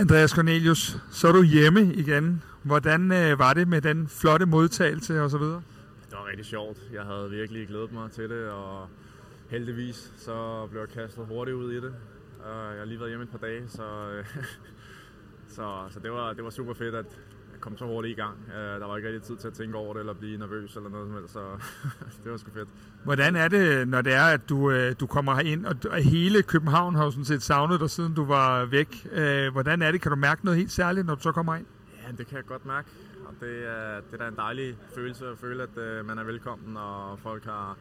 Andreas Cornelius, så er du hjemme igen. Hvordan øh, var det med den flotte modtagelse og så videre? Det var rigtig sjovt. Jeg havde virkelig glædet mig til det, og heldigvis så blev jeg kastet hurtigt ud i det. Øh, jeg har lige været hjemme et par dage, så, øh, så, så det, var, det var super fedt, at kom så hurtigt i gang. Der var ikke rigtig tid til at tænke over det, eller blive nervøs eller noget som helst, så det var sgu fedt. Hvordan er det, når det er, at du, øh, du kommer ind og hele København har jo sådan set savnet dig, siden du var væk. Øh, hvordan er det? Kan du mærke noget helt særligt, når du så kommer ind? Ja, det kan jeg godt mærke. Og det er, det er da en dejlig følelse at føle, at uh, man er velkommen, og folk har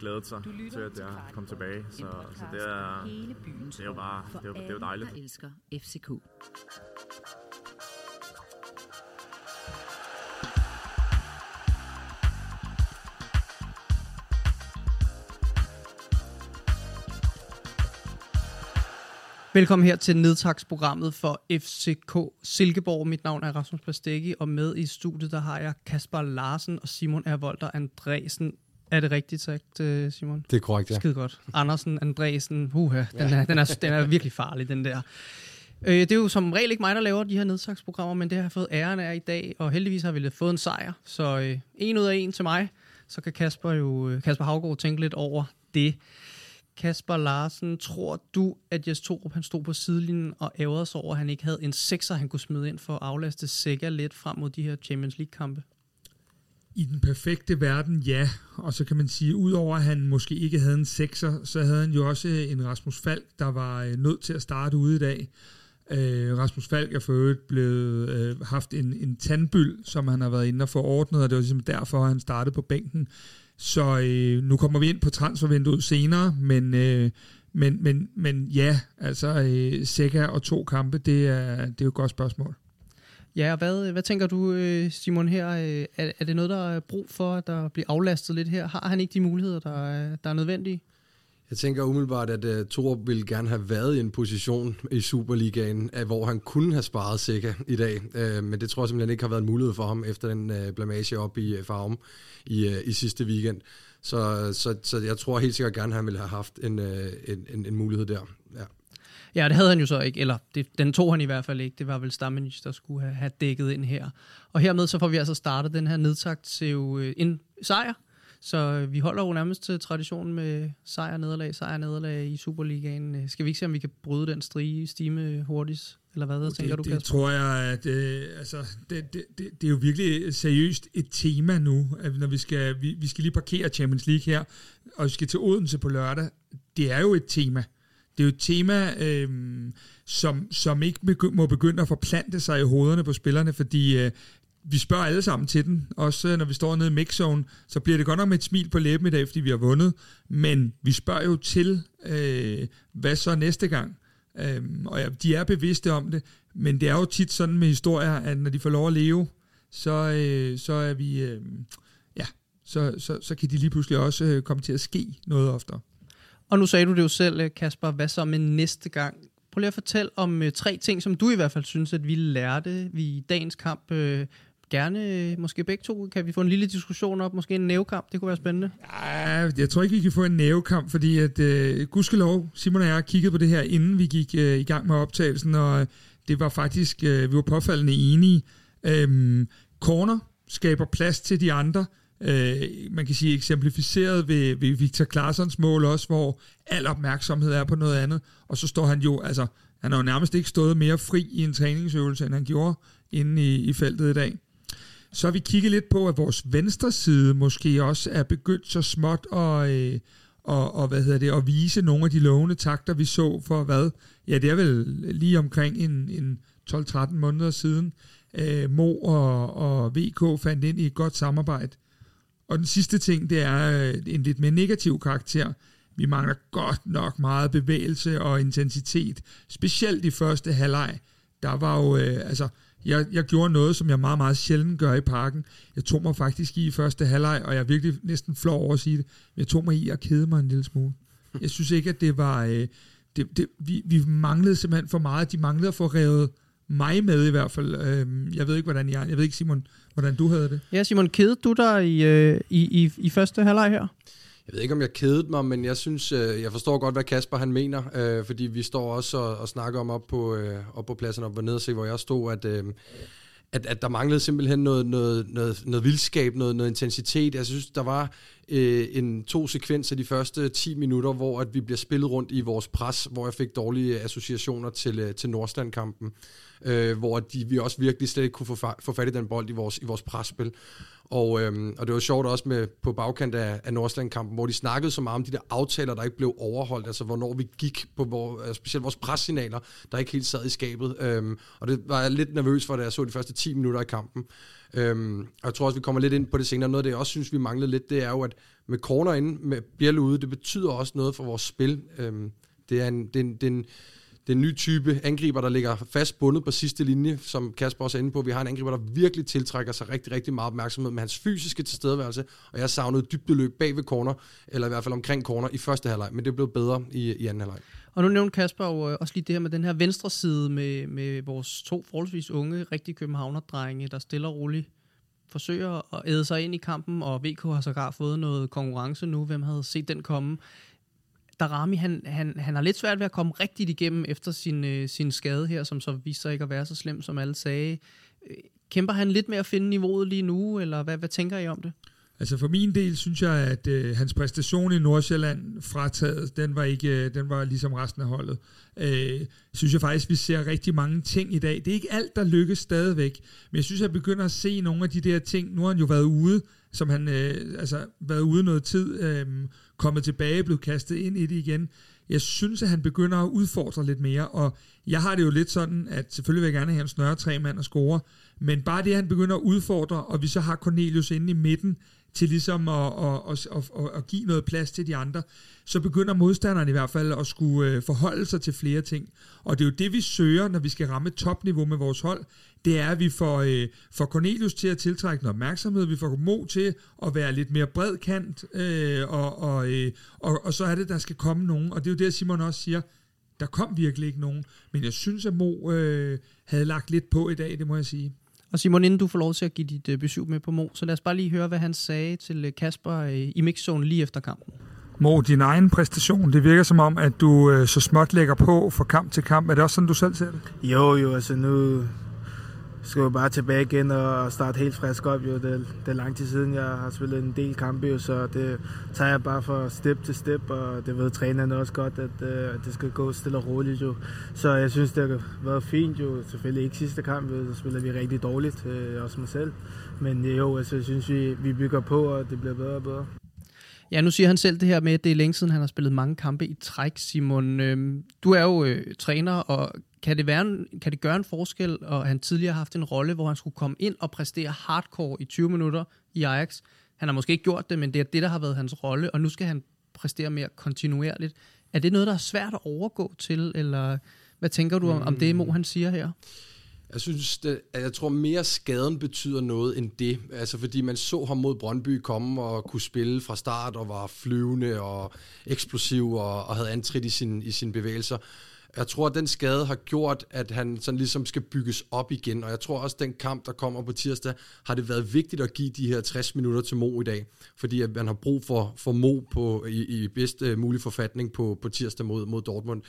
glædet sig til, at jeg kom tilbage. Så, så det, er, det er jo bare det er, det er jo dejligt. Der elsker FCK. Velkommen her til nedtagsprogrammet for FCK Silkeborg. Mit navn er Rasmus Plasteggi, og med i studiet der har jeg Kasper Larsen og Simon Ervolder Andresen. Er det rigtigt sagt, øh, Simon? Det er korrekt, ja. Skide godt. Andersen, Andresen, uha, den, er, den, er, den er virkelig farlig, den der. Øh, det er jo som regel ikke mig, der laver de her nedtagsprogrammer, men det har jeg fået æren af i dag, og heldigvis har vi fået en sejr. Så øh, en ud af en til mig, så kan Kasper jo øh, Kasper Havgaard tænke lidt over det. Kasper Larsen, tror du, at Jes Torup han stod på sidelinjen og ærgerede sig over, at han ikke havde en sekser, han kunne smide ind for at aflaste Sækker lidt frem mod de her Champions League-kampe? I den perfekte verden, ja. Og så kan man sige, udover at han måske ikke havde en sekser, så havde han jo også øh, en Rasmus Falk, der var øh, nødt til at starte ude i dag. Øh, Rasmus Falk er for øvrigt blevet øh, haft en, en tandbyld, som han har været inde og forordnet, og det var ligesom derfor, at han startede på bænken. Så øh, nu kommer vi ind på transfervinduet senere, men, øh, men, men, men ja, altså øh, Seca og to kampe, det er, det er jo et godt spørgsmål. Ja, og hvad, hvad tænker du, øh, Simon, her? Øh, er, er det noget, der er brug for, at der bliver aflastet lidt her? Har han ikke de muligheder, der er, der er nødvendige? Jeg tænker umiddelbart, at øh, uh, Torup ville gerne have været i en position i Superligaen, uh, hvor han kunne have sparet Sikker i dag. Uh, men det tror jeg simpelthen ikke har været en mulighed for ham efter den uh, blamage op i uh, Farum i, uh, i sidste weekend. Så, så, så jeg tror helt sikkert gerne, at han ville have haft en, uh, en, en, en mulighed der. Ja. Ja, det havde han jo så ikke, eller det, den tog han i hvert fald ikke. Det var vel Stammenich, der skulle have, have dækket ind her. Og hermed så får vi altså startet den her nedtakt til en sejr så vi holder jo nærmest til traditionen med sejr nederlag, sejr nederlag i Superligaen. Skal vi ikke se, om vi kan bryde den strige stime hurtigt? Eller hvad, det, tænker du, Det Kasper? tror jeg, at øh, altså, det, det, det, det er jo virkelig seriøst et tema nu, at når vi skal, vi, vi skal lige parkere Champions League her, og vi skal til Odense på lørdag. Det er jo et tema. Det er jo et tema, øh, som, som ikke må begynde at forplante sig i hovederne på spillerne, fordi øh, vi spørger alle sammen til den, også øh, når vi står nede i mixzone, så bliver det godt nok med et smil på læben i dag, fordi vi har vundet, men vi spørger jo til, øh, hvad så næste gang? Øh, og ja, de er bevidste om det, men det er jo tit sådan med historier, at når de får lov at leve, så, øh, så er vi, øh, ja, så, så, så kan de lige pludselig også øh, komme til at ske noget oftere. Og nu sagde du det jo selv, øh, Kasper, hvad så med næste gang? Prøv lige at fortælle om øh, tre ting, som du i hvert fald synes, at vi lærte vi i dagens kamp. Øh, gerne, øh, måske begge to, kan vi få en lille diskussion op, måske en nævekamp, det kunne være spændende. Ja, jeg tror ikke, vi kan få en nævekamp, fordi at, øh, gudskelov, Simon og jeg kiggede på det her, inden vi gik øh, i gang med optagelsen, og øh, det var faktisk, øh, vi var påfaldende enige. Øhm, corner skaber plads til de andre, Øh, man kan sige eksemplificeret ved, ved Victor Claessons mål også, hvor al opmærksomhed er på noget andet, og så står han jo, altså, han har jo nærmest ikke stået mere fri i en træningsøvelse, end han gjorde inde i, i feltet i dag. Så har vi kigget lidt på, at vores venstre side måske også er begyndt så småt at, øh, og, og, hvad hedder det, at vise nogle af de lovende takter, vi så for hvad? Ja, det er vel lige omkring en, en 12-13 måneder siden. Øh, Mo og, og VK fandt ind i et godt samarbejde. Og den sidste ting, det er øh, en lidt mere negativ karakter. Vi mangler godt nok meget bevægelse og intensitet. Specielt i første halvleg. Der var jo, øh, altså, jeg, jeg gjorde noget, som jeg meget, meget sjældent gør i parken. Jeg tog mig faktisk i første halvleg, og jeg er virkelig næsten flov over at sige det, men jeg tog mig i at kede mig en lille smule. Jeg synes ikke, at det var... Øh, det, det, vi, vi manglede simpelthen for meget. De manglede at få revet mig med i hvert fald. Øh, jeg ved ikke, hvordan jeg... Jeg ved ikke, Simon, hvordan du havde det. Ja, Simon, kede du dig i, øh, i, i, i første halvleg her? Jeg ved ikke, om jeg kedede mig, men jeg synes, øh, jeg forstår godt, hvad Kasper han mener, øh, fordi vi står også og, og snakker om op på, øh, op på pladsen op og ned og se, hvor jeg stod, at, øh, at, at der manglede simpelthen noget, noget, noget, noget vildskab, noget, noget intensitet. Jeg synes, der var øh, en to sekvenser de første 10 minutter, hvor at vi bliver spillet rundt i vores pres, hvor jeg fik dårlige associationer til, øh, til Nordstandkampen, øh, hvor de, vi også virkelig slet ikke kunne få, få fat i den bold i vores, i vores presspil. Og, øhm, og det var sjovt også med på bagkant af, af Nordsjælland-kampen, hvor de snakkede så meget om de der aftaler, der ikke blev overholdt, altså hvornår vi gik på, hvor, specielt vores pressignaler, der ikke helt sad i skabet. Øhm, og det var jeg lidt nervøs for, da jeg så de første 10 minutter i kampen. Øhm, og jeg tror også, vi kommer lidt ind på det senere. Noget af det, jeg også synes, vi manglede lidt, det er jo, at med corner inde, med Bjelle ude, det betyder også noget for vores spil. Øhm, det er en, det er en, det er en den nye type angriber, der ligger fast bundet på sidste linje, som Kasper også er inde på. Vi har en angriber, der virkelig tiltrækker sig rigtig, rigtig meget opmærksomhed med hans fysiske tilstedeværelse, og jeg savnede dybdeløb bag ved corner, eller i hvert fald omkring corner i første halvleg, men det blev bedre i, i anden halvleg. Og nu nævnte Kasper jo øh, også lige det her med den her venstre side med, med vores to forholdsvis unge, rigtig københavnerdrenge, der stille og roligt forsøger at æde sig ind i kampen, og VK har sågar fået noget konkurrence nu. Hvem havde set den komme? Darami, han, han, han har lidt svært ved at komme rigtigt igennem efter sin, øh, sin skade her, som så viser sig ikke at være så slem, som alle sagde. Øh, kæmper han lidt med at finde niveauet lige nu, eller hvad, hvad tænker I om det? Altså for min del synes jeg, at øh, hans præstation i Nordsjælland frataget, den var ikke, øh, den var ligesom resten af holdet. Øh, synes jeg faktisk, vi ser rigtig mange ting i dag. Det er ikke alt, der lykkes stadigvæk, men jeg synes, jeg begynder at se nogle af de der ting. Nu har han jo været ude, som han øh, altså været ude noget tid, øh, kommet tilbage, blevet kastet ind i det igen. Jeg synes, at han begynder at udfordre lidt mere, og jeg har det jo lidt sådan, at selvfølgelig vil jeg gerne have en snørre tre mand og score, men bare det, at han begynder at udfordre, og vi så har Cornelius inde i midten, til ligesom at, at, at, at, at, at give noget plads til de andre, så begynder modstanderen i hvert fald at skulle øh, forholde sig til flere ting. Og det er jo det, vi søger, når vi skal ramme topniveau med vores hold. Det er, at vi får, øh, får Cornelius til at tiltrække noget opmærksomhed, vi får Mo til at være lidt mere bredkant, øh, og, og, øh, og, og så er det, der skal komme nogen. Og det er jo det, Simon også siger, der kom virkelig ikke nogen. Men jeg synes, at Mo øh, havde lagt lidt på i dag, det må jeg sige. Og Simon, inden du får lov til at give dit uh, besøg med på Mo, så lad os bare lige høre, hvad han sagde til øh, Kasper uh, i mixzone lige efter kampen. Mo, din egen præstation, det virker som om, at du så småt lægger på fra kamp til kamp. Er det også sådan, du selv ser det? Jo, jo, altså nu, skal jo bare tilbage igen og starte helt frisk op. Jo. Det, det er lang tid siden, jeg har spillet en del kampe, jo, så det tager jeg bare fra step til step, og det ved trænerne også godt, at uh, det skal gå stille og roligt. Jo. Så jeg synes, det har været fint. Jo. Selvfølgelig ikke sidste kamp, jo. så spiller vi rigtig dårligt, øh, også mig selv. Men øh, jo, altså, jeg synes, vi, vi bygger på, og det bliver bedre og bedre. Ja, nu siger han selv det her med, at det er længe siden, han har spillet mange kampe i træk, Simon. Øh, du er jo øh, træner, og kan det, være en, kan det gøre en forskel, og han tidligere har haft en rolle, hvor han skulle komme ind og præstere hardcore i 20 minutter i Ajax. Han har måske ikke gjort det, men det er det, der har været hans rolle, og nu skal han præstere mere kontinuerligt. Er det noget, der er svært at overgå til, eller hvad tænker du om, om det, Mo han siger her? Jeg synes, det, at jeg tror mere skaden betyder noget end det. Altså fordi man så ham mod Brøndby komme og kunne spille fra start og var flyvende og eksplosiv og, og havde antrit i, sin, i sine bevægelser. Jeg tror, at den skade har gjort, at han sådan ligesom skal bygges op igen, og jeg tror også, at den kamp, der kommer på tirsdag, har det været vigtigt at give de her 60 minutter til Mo i dag, fordi at man har brug for, for Mo på, i, i bedst uh, mulig forfatning på, på tirsdag mod, mod Dortmund.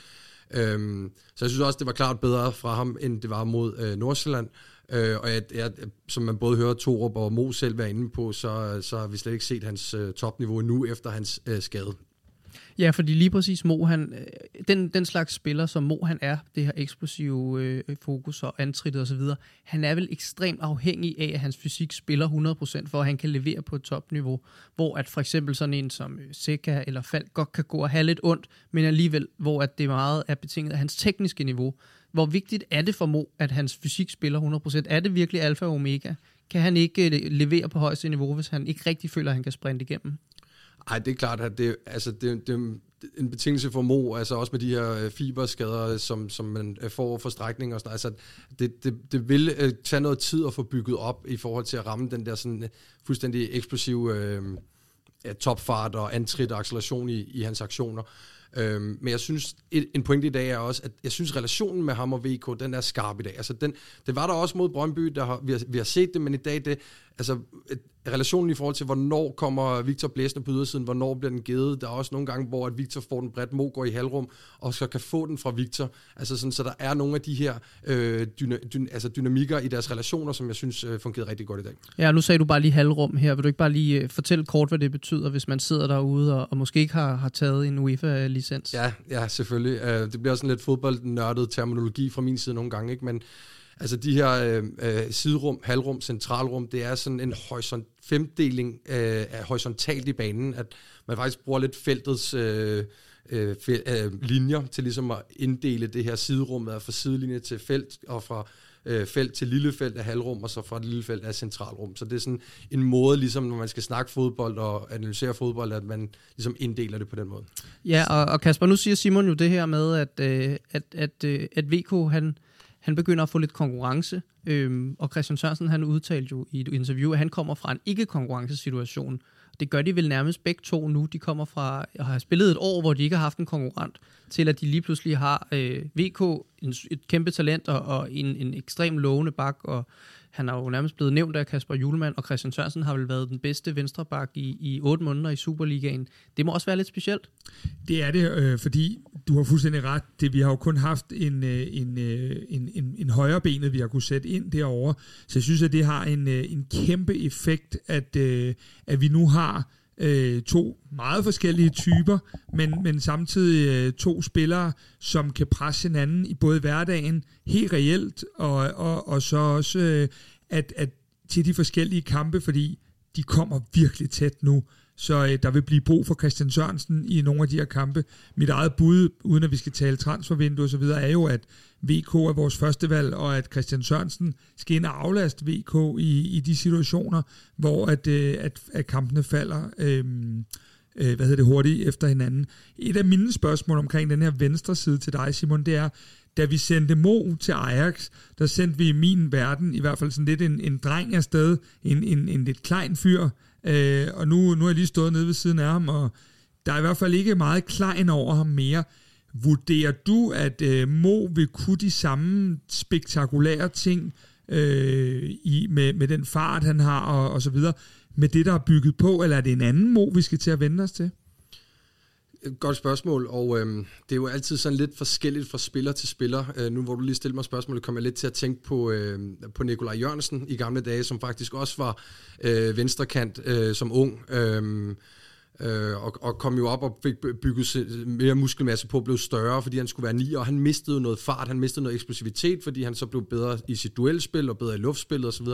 Øhm, så jeg synes også, det var klart bedre fra ham, end det var mod øh, Nordsjælland. Øh, og at, at, som man både hører Torup og Mo selv være inde på, så, så har vi slet ikke set hans øh, topniveau nu efter hans øh, skade. Ja, fordi lige præcis Mo, han, øh, den, den slags spiller, som Mo han er, det her eksplosive øh, fokus og antrittet osv., han er vel ekstremt afhængig af, at hans fysik spiller 100%, for at han kan levere på et topniveau. Hvor at for eksempel sådan en som øh, Seca eller Falk godt kan gå og have lidt ondt, men alligevel, hvor at det meget er betinget af hans tekniske niveau. Hvor vigtigt er det for Mo, at hans fysik spiller 100%? Er det virkelig alfa og omega? Kan han ikke øh, levere på højeste niveau, hvis han ikke rigtig føler, at han kan sprinte igennem? Nej, det er klart, at det, altså det, det, en betingelse for Mo, altså også med de her øh, fiberskader, som, som man øh, får for strækning og sådan altså det, det, det vil øh, tage noget tid at få bygget op i forhold til at ramme den der sådan fuldstændig eksplosive øh, topfart og antrit og acceleration i, i hans aktioner. Øhm, men jeg synes, et, en pointe i dag er også, at jeg synes, relationen med ham og VK, den er skarp i dag. Altså, den, det var der også mod Brøndby, der har, vi, har, vi har set det, men i dag, det, altså, relationen i forhold til, hvornår kommer Victor blæsende på ydersiden, hvornår bliver den givet. Der er også nogle gange, hvor at Victor får den bredt, Mo går i halvrum, og så kan få den fra Victor. Altså sådan, så der er nogle af de her øh, dyna, dyn, altså dynamikker i deres relationer, som jeg synes øh, fungerede rigtig godt i dag. Ja, nu sagde du bare lige halvrum her. Vil du ikke bare lige øh, fortælle kort, hvad det betyder, hvis man sidder derude og, og måske ikke har, har taget en licens. Ja, ja, selvfølgelig. Uh, det bliver sådan lidt fodboldnørdet terminologi fra min side nogle gange, ikke? men Altså de her øh, øh, siderum, halvrum, centralrum, det er sådan en horisont, femdeling øh, af horisontalt i banen, at man faktisk bruger lidt feltets øh, øh, fel, øh, linjer til ligesom at inddele det her siderum, fra sidelinje til felt, og fra øh, felt til lille felt af halvrum, og så fra lille felt af centralrum. Så det er sådan en måde, ligesom når man skal snakke fodbold og analysere fodbold, at man ligesom inddeler det på den måde. Ja, og, og Kasper, nu siger Simon jo det her med, at, øh, at, at, øh, at VK, han, han begynder at få lidt konkurrence, øhm, og Christian Sørensen han udtalte jo i et interview, at han kommer fra en ikke-konkurrencesituation. Det gør de vel nærmest begge to nu. De kommer fra og har spillet et år, hvor de ikke har haft en konkurrent, til at de lige pludselig har øh, VK, en, et kæmpe talent og, og en, en ekstrem lovende bak, og han har jo nærmest blevet nævnt af Kasper Julemand, og Christian Sørensen har vel været den bedste venstreback i, i 8 måneder i Superligaen. Det må også være lidt specielt. Det er det, øh, fordi du har fuldstændig ret. Det, vi har jo kun haft en, øh, øh, en, en, en, en højre benet, vi har kunne sætte ind derovre. Så jeg synes, at det har en, øh, en kæmpe effekt, at, at vi nu har øh, to meget forskellige typer, men, men samtidig øh, to spillere, som kan presse hinanden i både hverdagen, helt reelt, og, og, og så også, øh, at, at til de forskellige kampe, fordi de kommer virkelig tæt nu. Så øh, der vil blive brug for Christian Sørensen i nogle af de her kampe. Mit eget bud, uden at vi skal tale transfervindue og så videre, er jo, at VK er vores første valg, og at Christian Sørensen skal ind og aflaste VK i, i de situationer, hvor at, øh, at, at kampene falder øh, øh, hvad hedder det, hurtigt efter hinanden. Et af mine spørgsmål omkring den her venstre side til dig, Simon, det er, da vi sendte Mo til Ajax, der sendte vi i min verden i hvert fald sådan lidt en, en dreng afsted, en, en, en lidt klein fyr, øh, og nu, nu er jeg lige stået nede ved siden af ham, og der er i hvert fald ikke meget klein over ham mere. Vurderer du, at øh, Mo vil kunne de samme spektakulære ting øh, i, med, med den fart, han har og, og så videre, med det, der er bygget på, eller er det en anden Mo, vi skal til at vende os til? Godt spørgsmål, og øhm, det er jo altid sådan lidt forskelligt fra spiller til spiller. Øh, nu hvor du lige stillede mig spørgsmålet, kom jeg lidt til at tænke på, øh, på Nikolaj Jørgensen i gamle dage, som faktisk også var øh, venstrekant øh, som ung. Øh, øh, og, og kom jo op og fik bygget mere muskelmasse på, blev større, fordi han skulle være ni, og han mistede noget fart, han mistede noget eksplosivitet, fordi han så blev bedre i sit duelspil og bedre i luftspillet osv.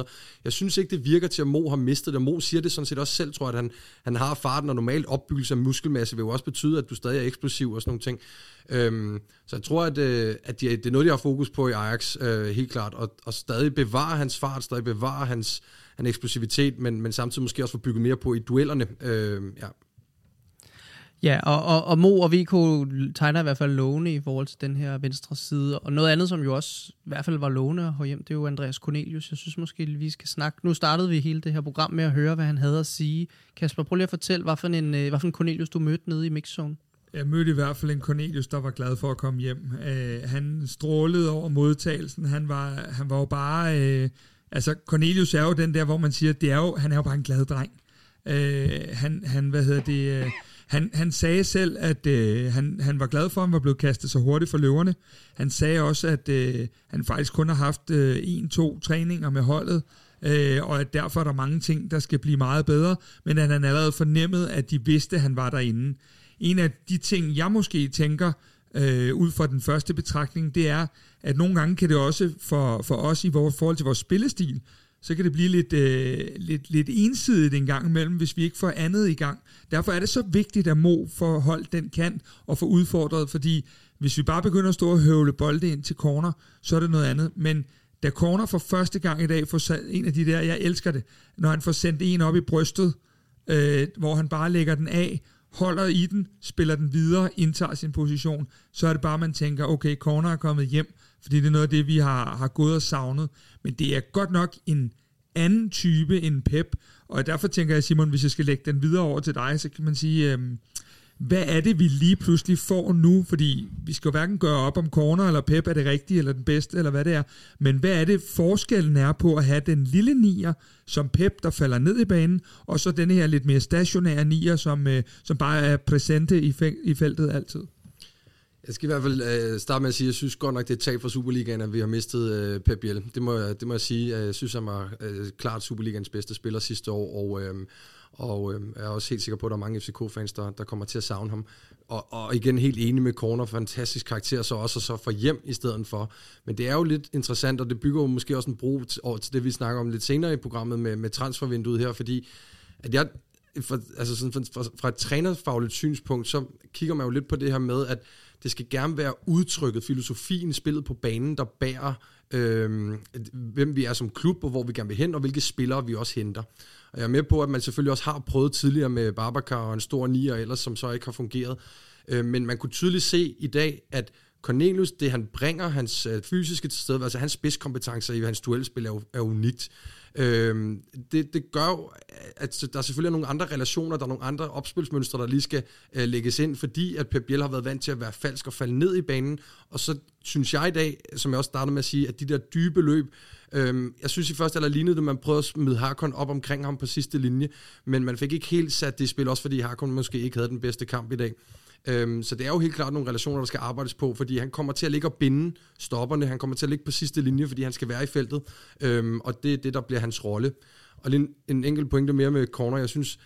Jeg synes ikke, det virker til, at Mo har mistet det. Mo siger det sådan set også selv, tror jeg, at han, han har farten, og normalt opbyggelse af muskelmasse vil jo også betyde, at du stadig er eksplosiv og sådan nogle ting. Øhm, så jeg tror, at, øh, at de, det er noget, de har fokus på i Ajax, øh, helt klart, og, og stadig bevare hans fart, stadig bevare hans, hans eksplosivitet, men, men samtidig måske også få bygget mere på i duellerne. Øh, ja. Ja, og, og, og Mo og VK tegner i hvert fald lovende i forhold til den her venstre side. Og noget andet, som jo også i hvert fald var lovende at hjem, det er jo Andreas Cornelius. Jeg synes måske, vi skal snakke. Nu startede vi hele det her program med at høre, hvad han havde at sige. Kasper, prøv lige at fortælle, hvad for en, øh, hvad for en Cornelius du mødte nede i mixzone. Jeg mødte i hvert fald en Cornelius, der var glad for at komme hjem. Uh, han strålede over modtagelsen. Han var, han var jo bare... Uh, altså, Cornelius er jo den der, hvor man siger, det er jo, han er jo bare en glad dreng. Øh, han, han, hvad hedder det... øh, han, han sagde selv, at øh, han, han var glad for, at han var blevet kastet så hurtigt for løverne. Han sagde også, at øh, han faktisk kun har haft øh, en-to træninger med holdet, øh, og at derfor er der mange ting, der skal blive meget bedre, men at han allerede fornemmede, at de vidste, at han var derinde. En af de ting, jeg måske tænker, øh, ud fra den første betragtning, det er, at nogle gange kan det også for, for os i vores forhold til vores spillestil, så kan det blive lidt, øh, lidt, lidt ensidigt en gang imellem, hvis vi ikke får andet i gang. Derfor er det så vigtigt, at Mo får holdt den kant og får udfordret, fordi hvis vi bare begynder at stå og høvle bolde ind til corner, så er det noget andet. Men da corner for første gang i dag får en af de der, jeg elsker det, når han får sendt en op i brystet, øh, hvor han bare lægger den af, holder i den, spiller den videre, indtager sin position, så er det bare, man tænker, okay, corner er kommet hjem, fordi det er noget af det, vi har, har gået og savnet. Men det er godt nok en anden type end Pep, og derfor tænker jeg, Simon, hvis jeg skal lægge den videre over til dig, så kan man sige, øh, hvad er det, vi lige pludselig får nu? Fordi vi skal jo hverken gøre op om corner eller Pep er det rigtige eller den bedste, eller hvad det er. Men hvad er det, forskellen er på at have den lille nier, som Pep, der falder ned i banen, og så den her lidt mere stationære nier, som, øh, som bare er præsente i, i feltet altid? Jeg skal i hvert fald øh, starte med at sige, at jeg synes godt nok, det er et tab for Superligaen, at vi har mistet øh, Pep Biel. Det må, det må jeg sige. Øh, jeg synes, han var øh, klart Superligaens bedste spiller sidste år, og, øh, og øh, jeg er også helt sikker på, at der er mange FCK-fans, der, der kommer til at savne ham. Og, og igen helt enig med Corner, fantastisk karakter, så også og så for hjem i stedet for. Men det er jo lidt interessant, og det bygger jo måske også en bro til, til det, vi snakker om lidt senere i programmet med, med transfervinduet her, fordi at jeg, for, altså sådan, fra, fra et trænerfagligt synspunkt, så kigger man jo lidt på det her med, at det skal gerne være udtrykket, filosofien, spillet på banen, der bærer, øh, hvem vi er som klub, og hvor vi gerne vil hen, og hvilke spillere vi også henter. Og jeg er med på, at man selvfølgelig også har prøvet tidligere med Babacar og en stor nier ellers, som så ikke har fungeret. Øh, men man kunne tydeligt se i dag, at Cornelius, det han bringer, hans øh, fysiske tilstedeværelse, altså hans spidskompetencer i hans duelspil er, er unikt. Øhm, det, det gør jo, at der selvfølgelig er nogle andre relationer, der er nogle andre opspilsmønstre, der lige skal øh, lægges ind, fordi at Pep Biel har været vant til at være falsk og falde ned i banen, og så synes jeg i dag, som jeg også startede med at sige, at de der dybe løb, øhm, jeg synes i første alder lignede det, man prøvede at smide Harkon op omkring ham på sidste linje, men man fik ikke helt sat det i spil, også fordi Harkon måske ikke havde den bedste kamp i dag. Øhm, så det er jo helt klart nogle relationer, der skal arbejdes på, fordi han kommer til at ligge og binde stopperne, han kommer til at ligge på sidste linje, fordi han skal være i feltet, øhm, og det er det, der bliver hans rolle. Og lige en, en enkelt pointe mere med corner, jeg synes,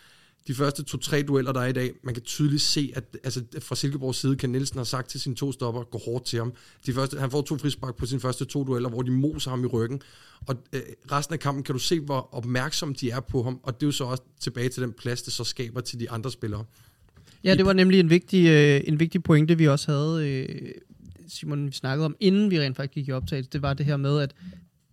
de første to-tre dueller, der er i dag, man kan tydeligt se, at altså, fra Silkeborgs side, kan Nielsen have sagt til sine to stopper, gå hårdt til ham. De første, han får to frispark på sine første to dueller, hvor de moser ham i ryggen. Og øh, resten af kampen kan du se, hvor opmærksom de er på ham, og det er jo så også tilbage til den plads, det så skaber til de andre spillere. Ja, det var nemlig en vigtig, øh, en vigtig pointe, vi også havde, øh, Simon, vi snakkede om, inden vi rent faktisk gik i optagelse. Det var det her med, at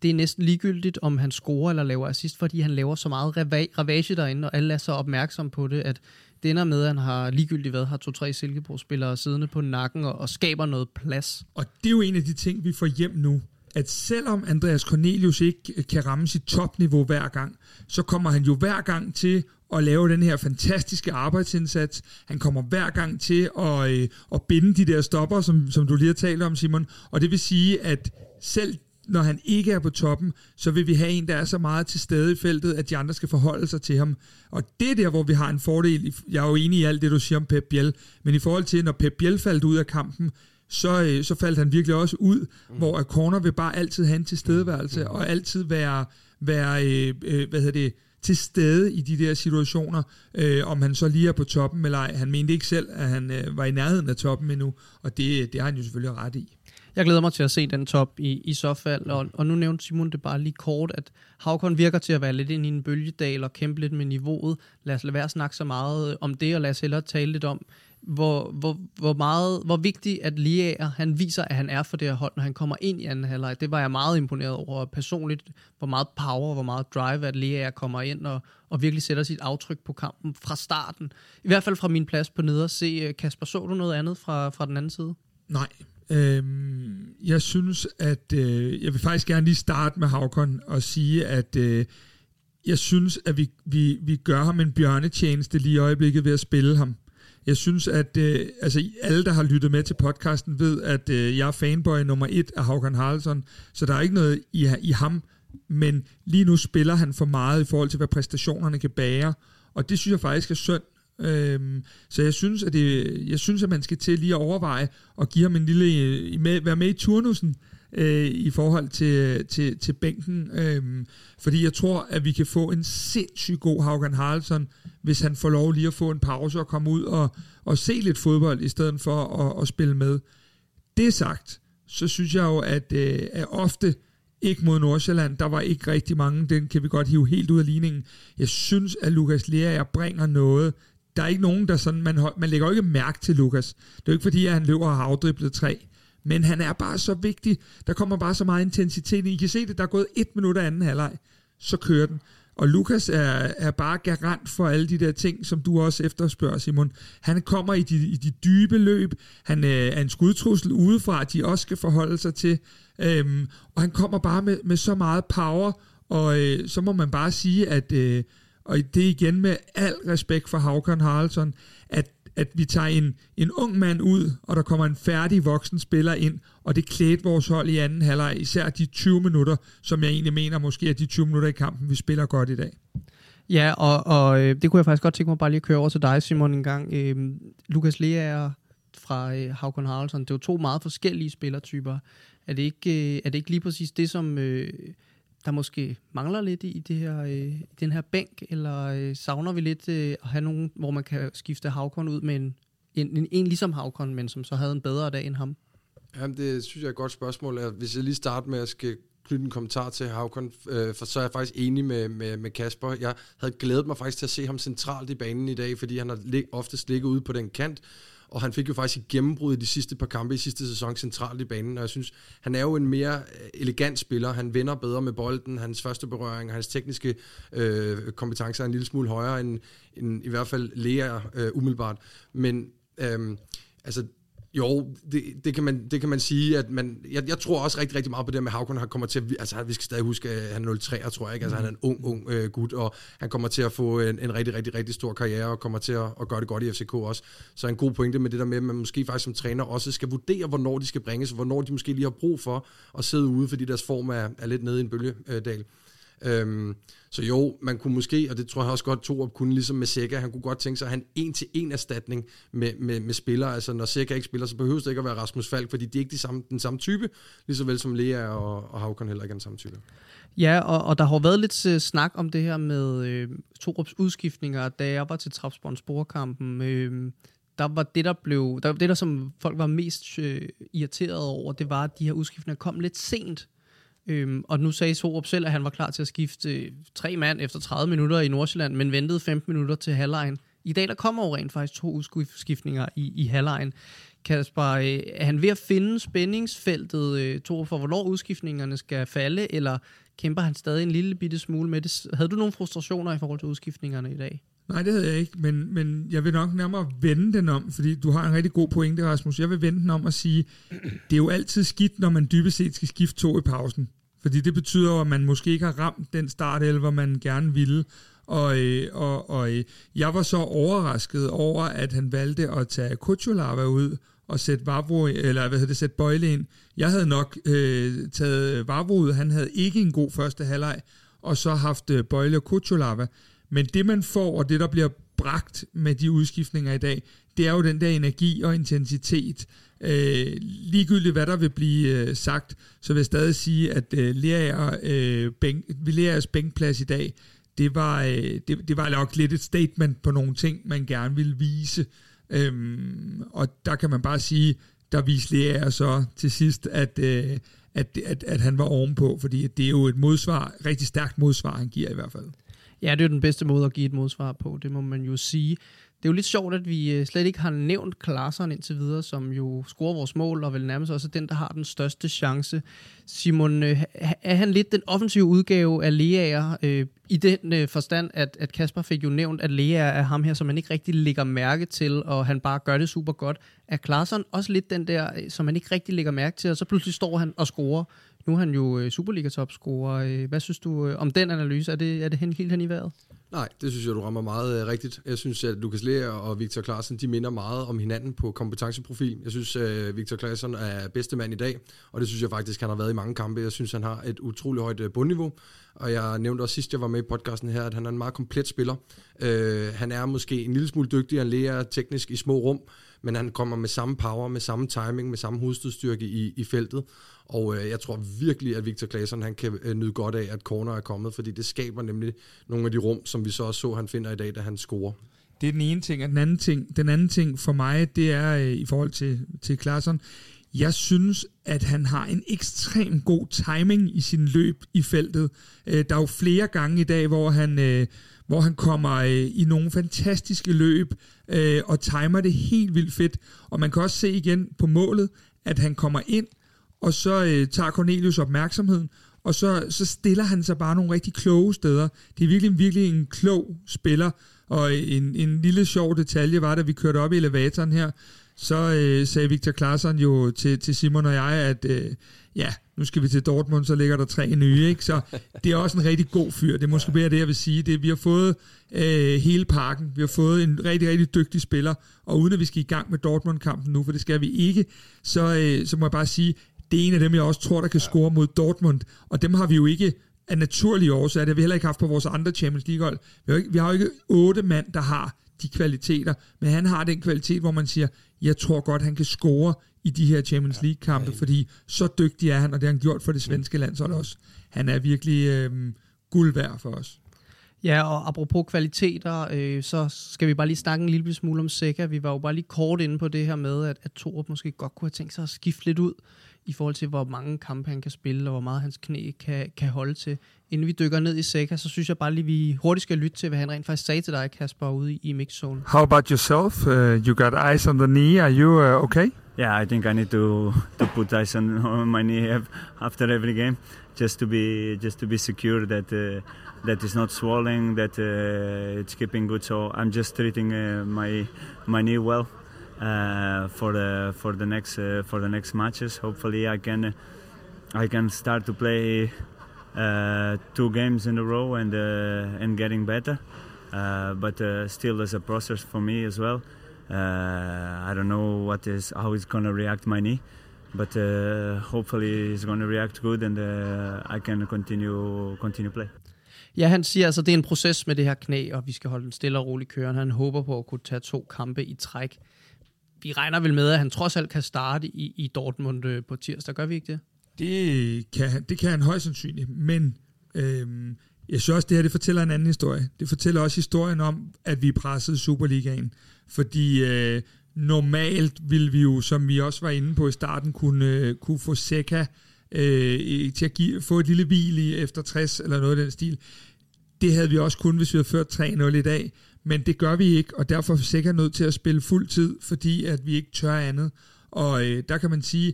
det er næsten ligegyldigt, om han scorer eller laver assist, fordi han laver så meget ravage derinde, og alle er så opmærksom på det, at det ender med, at han har ligegyldigt været, har to-tre Silkeborg-spillere siddende på nakken og, og skaber noget plads. Og det er jo en af de ting, vi får hjem nu at selvom Andreas Cornelius ikke kan ramme sit topniveau hver gang, så kommer han jo hver gang til at lave den her fantastiske arbejdsindsats. Han kommer hver gang til at, øh, at binde de der stopper, som, som du lige har talt om, Simon. Og det vil sige, at selv når han ikke er på toppen, så vil vi have en, der er så meget til stede i feltet, at de andre skal forholde sig til ham. Og det er der, hvor vi har en fordel. Jeg er jo enig i alt det, du siger om Pep Biel, men i forhold til, når Pep Biel faldt ud af kampen, så, øh, så faldt han virkelig også ud, mm. hvor at corner vil bare altid have en tilstedeværelse, mm. og altid være, være øh, øh, hvad hedder det, til stede i de der situationer, øh, om han så lige er på toppen eller ej. Han mente ikke selv, at han øh, var i nærheden af toppen endnu, og det, det har han jo selvfølgelig ret i. Jeg glæder mig til at se den top i, i så fald, og, og nu nævnte Simon det bare lige kort, at Havkon virker til at være lidt ind i en bølgedal og kæmpe lidt med niveauet. Lad os lade være at snakke så meget om det, og lad os hellere tale lidt om, hvor, hvor, hvor, meget, hvor vigtigt, at Liager, han viser, at han er for det her hold, når han kommer ind i anden halvleg. Det var jeg meget imponeret over personligt, hvor meget power, hvor meget drive, at Liager kommer ind og, og virkelig sætter sit aftryk på kampen fra starten. I hvert fald fra min plads på neder. Se, øh, Kasper, så du noget andet fra, fra den anden side? Nej, Øhm, jeg synes, at øh, jeg vil faktisk gerne lige starte med Havkon og sige, at øh, jeg synes, at vi, vi, vi gør ham en bjørnetjeneste lige i øjeblikket ved at spille ham. Jeg synes, at øh, altså, alle, der har lyttet med til podcasten, ved, at øh, jeg er fanboy nummer et af Håkan Haraldsson, så der er ikke noget i, i ham, men lige nu spiller han for meget i forhold til, hvad præstationerne kan bære, og det synes jeg faktisk er synd. Øhm, så jeg synes, at det, jeg synes, at man skal til lige at overveje at give ham en lille, øh, med, være med i turnusen, øh, i forhold til, til, til bænken. Øh, fordi jeg tror, at vi kan få en sindssygt god Haugen Haraldsson, hvis han får lov lige at få en pause og komme ud og, og se lidt fodbold, i stedet for at, at spille med. Det sagt, så synes jeg jo, at, øh, at ofte ikke mod Nordsjælland, der var ikke rigtig mange, den kan vi godt hive helt ud af ligningen. Jeg synes, at Lukas Lerager bringer noget. Der er ikke nogen, der sådan, man, man lægger jo ikke mærke til Lukas. Det er jo ikke fordi, at han løber og har afdriblet tre men han er bare så vigtig. Der kommer bare så meget intensitet. I kan se det, der er gået et minut af anden halvleg, så kører den. Og Lukas er, er bare garant for alle de der ting, som du også efterspørger, Simon. Han kommer i de, i de dybe løb. Han øh, er en skudtrussel udefra, de også skal forholde sig til. Øhm, og han kommer bare med, med så meget power, og øh, så må man bare sige, at, øh, og det igen med al respekt for Havkon Haraldsson, at at vi tager en, en ung mand ud, og der kommer en færdig voksen spiller ind, og det klædte vores hold i anden halvleg, især de 20 minutter, som jeg egentlig mener måske er de 20 minutter i kampen, vi spiller godt i dag. Ja, og, og øh, det kunne jeg faktisk godt tænke mig bare lige at køre over til dig, Simon, en gang. Øh, Lukas Lea fra øh, Havkon Haraldsson, det er jo to meget forskellige spillertyper. Er det ikke, øh, er det ikke lige præcis det, som øh, der måske mangler lidt i, det her, øh, i den her bænk, eller øh, savner vi lidt øh, at have nogen, hvor man kan skifte Havkon ud med en, en, en, en ligesom Havkon, men som så havde en bedre dag end ham? Jamen, det synes jeg er et godt spørgsmål. Hvis jeg lige starter med at skal knytte en kommentar til Havkon, øh, for så er jeg faktisk enig med, med, med Kasper. Jeg havde glædet mig faktisk til at se ham centralt i banen i dag, fordi han har lig, oftest ligget ude på den kant, og han fik jo faktisk et gennembrud i de sidste par kampe i sidste sæson centralt i banen, og jeg synes, han er jo en mere øh, elegant spiller. Han vender bedre med bolden, hans første berøring, hans tekniske øh, kompetencer er en lille smule højere end, end i hvert fald læger øh, umiddelbart. Men øh, altså, jo, det, det, kan man, det kan man sige, at man, jeg, jeg tror også rigtig, rigtig meget på det med Havkon, han kommer til at, altså vi skal stadig huske, at han er 03, tror jeg ikke, altså han er en ung, ung øh, gut, og han kommer til at få en, en rigtig, rigtig, rigtig stor karriere, og kommer til at, at gøre det godt i FCK også. Så en god pointe med det der med, at man måske faktisk som træner også skal vurdere, hvornår de skal bringes, og hvornår de måske lige har brug for at sidde ude, fordi deres form er, er lidt nede i en bølgedal. Øhm, så jo, man kunne måske, og det tror jeg også godt, Torup kunne, ligesom med Sækker, han kunne godt tænke sig at have en en-til-en erstatning med, med, med spillere. Altså når Sækker ikke spiller, så behøver det ikke at være Rasmus Falk, fordi de er ikke de samme, den samme type, lige så vel som Lea og, og Havkon heller ikke er den samme type. Ja, og, og der har været lidt uh, snak om det her med øh, Torups udskiftninger, da jeg var til Trapsborn Sporkampen. Øh, der var det, der blev, der, det der som folk var mest øh, irriteret over, det var, at de her udskiftninger kom lidt sent Øhm, og nu sagde Sorup selv, at han var klar til at skifte øh, tre mand efter 30 minutter i Nordsjælland, men ventede 15 minutter til halvlejen. I dag der kommer jo rent faktisk to udskiftninger i, i halvlejen. Kasper, øh, er han ved at finde spændingsfeltet, øh, for hvornår udskiftningerne skal falde, eller kæmper han stadig en lille bitte smule med det? Havde du nogle frustrationer i forhold til udskiftningerne i dag? Nej, det havde jeg ikke, men, men jeg vil nok nærmere vende den om, fordi du har en rigtig god pointe, Rasmus. Jeg vil vende den om og sige, det er jo altid skidt, når man dybest set skal skifte to i pausen. Fordi det betyder jo, at man måske ikke har ramt den startelver, man gerne ville. Og, øh, og, og øh, jeg var så overrasket over, at han valgte at tage Kutsulava ud og sætte Vavro, eller hvad hedder det, sætte Bøjle ind. Jeg havde nok øh, taget Vavro ud, han havde ikke en god første halvleg, og så haft øh, Bøjle og Kutsulava. Men det man får, og det der bliver bragt med de udskiftninger i dag, det er jo den der energi og intensitet. Øh, ligegyldigt hvad der vil blive øh, sagt, så vil jeg stadig sige, at øh, Lerager, øh, bænk, Lærers bænkplads i dag, det var, øh, det, det var nok lidt et statement på nogle ting, man gerne ville vise. Øhm, og der kan man bare sige, der viste Lerager så til sidst, at, øh, at, at, at han var ovenpå, fordi det er jo et modsvar, rigtig stærkt modsvar, han giver i hvert fald. Ja, det er jo den bedste måde at give et modsvar på, det må man jo sige. Det er jo lidt sjovt, at vi øh, slet ikke har nævnt Klaaseren indtil videre, som jo scorer vores mål, og vel nærmest også den, der har den største chance. Simon, øh, er han lidt den offensive udgave af Leaer, øh, i den øh, forstand, at, at Kasper fik jo nævnt, at Leaer er ham her, som man ikke rigtig lægger mærke til, og han bare gør det super godt. Er Klaaseren også lidt den der, øh, som man ikke rigtig lægger mærke til, og så pludselig står han og scorer? Nu er han jo øh, Superliga-topscorer. Øh, hvad synes du øh, om den analyse? Er det, er det helt hen i vejret? Nej, det synes jeg, du rammer meget uh, rigtigt. Jeg synes, at Lukas Lea og Victor Klaassen, de minder meget om hinanden på kompetenceprofil. Jeg synes, at Victor Klaassen er bedste mand i dag, og det synes jeg faktisk, han har været i mange kampe. Jeg synes, han har et utroligt højt bundniveau, og jeg nævnte også sidst, jeg var med i podcasten her, at han er en meget komplet spiller. Uh, han er måske en lille smule dygtigere end Lea teknisk i små rum, men han kommer med samme power, med samme timing, med samme hovedstødstyrke i, i feltet. Og øh, jeg tror virkelig, at Victor Claesson han kan øh, nyde godt af, at corner er kommet, fordi det skaber nemlig nogle af de rum, som vi så også så, han finder i dag, da han scorer. Det er den ene ting, og den anden ting, den anden ting for mig, det er øh, i forhold til, til Claesson, jeg synes, at han har en ekstrem god timing i sin løb i feltet. Øh, der er jo flere gange i dag, hvor han, øh, hvor han kommer øh, i nogle fantastiske løb øh, og timer det helt vildt fedt. Og man kan også se igen på målet, at han kommer ind, og så øh, tager Cornelius opmærksomheden, og så, så stiller han sig bare nogle rigtig kloge steder. Det er virkelig, virkelig en klog spiller, og en, en lille sjov detalje var, da vi kørte op i elevatoren her, så øh, sagde Victor Claesson jo til, til Simon og jeg, at øh, ja, nu skal vi til Dortmund, så ligger der tre nye, ikke? Så det er også en rigtig god fyr. Det er måske mere det, jeg vil sige. Det, vi har fået øh, hele pakken. Vi har fået en rigtig, rigtig dygtig spiller, og uden at vi skal i gang med Dortmund-kampen nu, for det skal vi ikke, så, øh, så må jeg bare sige, det er en af dem, jeg også tror, der kan score mod Dortmund, og dem har vi jo ikke af naturlige årsager. Det har vi heller ikke haft på vores andre Champions League-hold. Vi har, ikke, vi har jo ikke otte mand, der har de kvaliteter, men han har den kvalitet, hvor man siger, jeg tror godt, han kan score i de her Champions League-kampe, ja, fordi så dygtig er han, og det har han gjort for det svenske landshold også. Han er virkelig øh, guld værd for os. Ja, og apropos kvaliteter, øh, så skal vi bare lige snakke en lille smule om Seca. Vi var jo bare lige kort inde på det her med, at, at Torup måske godt kunne have tænkt sig at skifte lidt ud i forhold til, hvor mange kampe han kan spille, og hvor meget hans knæ kan, kan holde til. Inden vi dykker ned i Seca, så synes jeg bare lige, vi hurtigt skal lytte til, hvad han rent faktisk sagde til dig, Kasper, ude i, i mixzone. How about yourself? Uh, you got ice on the knee. Are you uh, okay? Yeah, I think I need to to put ice on, on my knee after every game, just to be just to be secure that uh, that it's not swelling, that uh, it's keeping good. So I'm just treating uh, my my knee well uh, for the for the next uh, for the next matches. Hopefully, I can I can start to play uh, two games in a row and uh, and getting better. Uh, but uh, still, there's a process for me as well. Uh, I don't know what is how it's gonna react my knee, but uh, hopefully it's gonna react good and uh, I can continue continue play. Ja, han siger altså, det er en proces med det her knæ, og vi skal holde den stille og roligt kørende. Han håber på at kunne tage to kampe i træk vi regner vel med, at han trods alt kan starte i, i Dortmund øh, på tirsdag. Gør vi ikke det? Det kan det kan han højst sandsynligt, men øhm, jeg synes også, det her det fortæller en anden historie. Det fortæller også historien om, at vi pressede Superligaen. Fordi øh, normalt ville vi jo, som vi også var inde på i starten, kunne, øh, kunne få Seca øh, til at give, få et lille hvil i efter 60 eller noget af den stil. Det havde vi også kun, hvis vi havde ført 3-0 i dag. Men det gør vi ikke, og derfor er vi sikkert nødt til at spille fuld tid, fordi at vi ikke tør andet. Og øh, der kan man sige,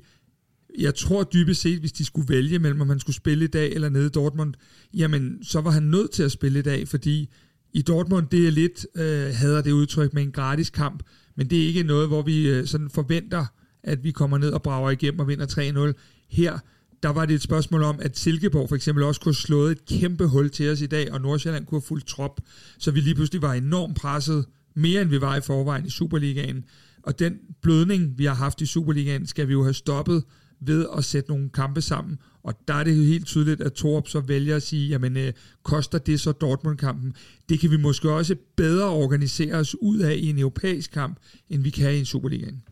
jeg tror dybest set, hvis de skulle vælge mellem, om han skulle spille i dag eller nede i Dortmund, jamen så var han nødt til at spille i dag, fordi i Dortmund, det er lidt, øh, hader det udtryk med en gratis kamp, men det er ikke noget, hvor vi øh, sådan forventer, at vi kommer ned og brager igennem og vinder 3-0. Her, der var det et spørgsmål om, at Silkeborg for eksempel også kunne have slået et kæmpe hul til os i dag, og Nordsjælland kunne have fuldt trop, så vi lige pludselig var enormt presset, mere end vi var i forvejen i Superligaen. Og den blødning, vi har haft i Superligaen, skal vi jo have stoppet ved at sætte nogle kampe sammen. Og der er det jo helt tydeligt, at Torp så vælger at sige, jamen øh, koster det så Dortmund-kampen? Det kan vi måske også bedre organisere os ud af i en europæisk kamp, end vi kan i en Superligaen.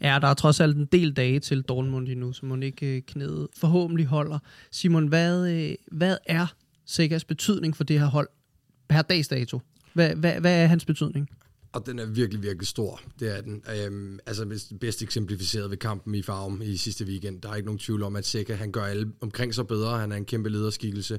Ja, der er trods alt en del dage til Dortmund endnu, så man ikke øh, knæet forhåbentlig holder. Simon, hvad, øh, hvad er Sikkers betydning for det her hold per dags dato? Hvad, hvad, hvad er hans betydning? Og den er virkelig, virkelig stor. Det er den. Øhm, altså bedst eksemplificeret ved kampen i Farum i sidste weekend. Der er ikke nogen tvivl om, at Seca han gør alle omkring sig bedre. Han er en kæmpe lederskikkelse.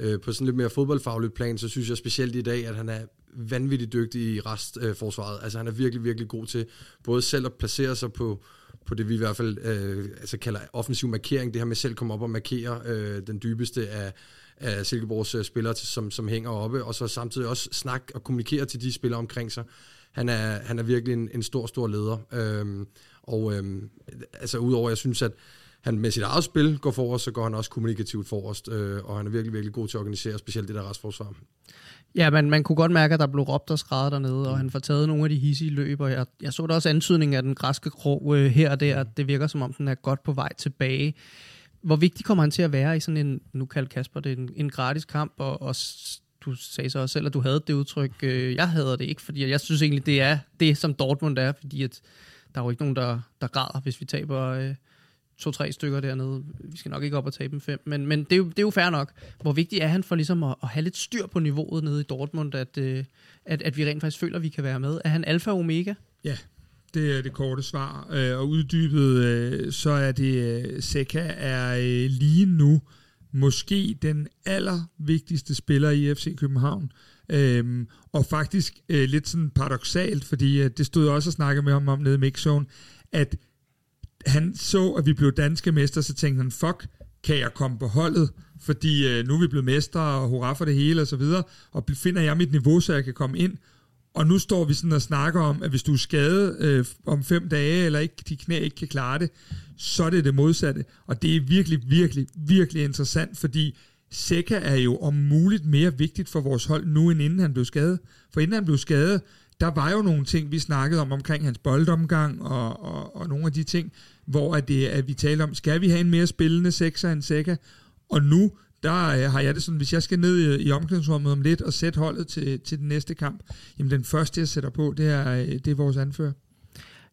Øh, på sådan lidt mere fodboldfagligt plan, så synes jeg specielt i dag, at han er vanvittigt dygtig i restforsvaret. Øh, altså han er virkelig, virkelig god til både selv at placere sig på, på det, vi i hvert fald øh, altså kalder offensiv markering. Det her med selv at komme op og markere øh, den dybeste af, af Silkeborgs øh, spillere, som, som hænger oppe, og så samtidig også snakke og kommunikere til de spillere omkring sig. Han er, han er virkelig en, en stor, stor leder. Øhm, og øhm, altså udover, jeg synes, at han med sit eget spil går forrest, så går han også kommunikativt forrest, øh, og han er virkelig, virkelig god til at organisere, specielt det der restforsvar. Ja, men man kunne godt mærke, at der blev råbt og skrevet dernede, og han får taget nogle af de hissige løb, og jeg, jeg så da også antydning af den græske krog øh, her og der, at det virker som om, den er godt på vej tilbage. Hvor vigtig kommer han til at være i sådan en, nu kaldt Kasper det, en, en gratis kamp, og, og du sagde så også selv, at du havde det udtryk. Øh, jeg havde det ikke, fordi jeg synes egentlig, det er det, som Dortmund er, fordi at der er jo ikke nogen, der, der græder, hvis vi taber... Øh, to-tre stykker dernede. Vi skal nok ikke op og tabe dem fem, men, men det, er jo, det er jo fair nok. Hvor vigtig er han for ligesom at, at have lidt styr på niveauet nede i Dortmund, at, øh, at, at vi rent faktisk føler, at vi kan være med? Er han alfa og omega? Ja, det er det korte svar. Øh, og uddybet, øh, så er det, øh, Seca er øh, lige nu måske den allervigtigste spiller i FC København. Øhm, og faktisk øh, lidt sådan paradoxalt, fordi øh, det stod jeg også og snakkede med ham om nede i Mixzone, at han så, at vi blev danske mester, så tænkte han, fuck, kan jeg komme på holdet? Fordi øh, nu er vi blevet mestre, og hurra for det hele, og så videre. Og finder jeg mit niveau, så jeg kan komme ind? Og nu står vi sådan og snakker om, at hvis du er skadet øh, om fem dage, eller ikke, de knæ ikke kan klare det, så er det det modsatte. Og det er virkelig, virkelig, virkelig interessant, fordi Seca er jo om muligt mere vigtigt for vores hold nu, end inden han blev skadet. For inden han blev skadet, der var jo nogle ting, vi snakkede om omkring hans boldomgang og, og, og nogle af de ting, hvor at det, at vi talte om, skal vi have en mere spillende sekser end Seca? Og nu, der øh, har jeg det sådan, hvis jeg skal ned i, i omklædningsrummet om lidt og sætte holdet til, til den næste kamp, jamen den første, jeg sætter på, det er, øh, det er vores anfører.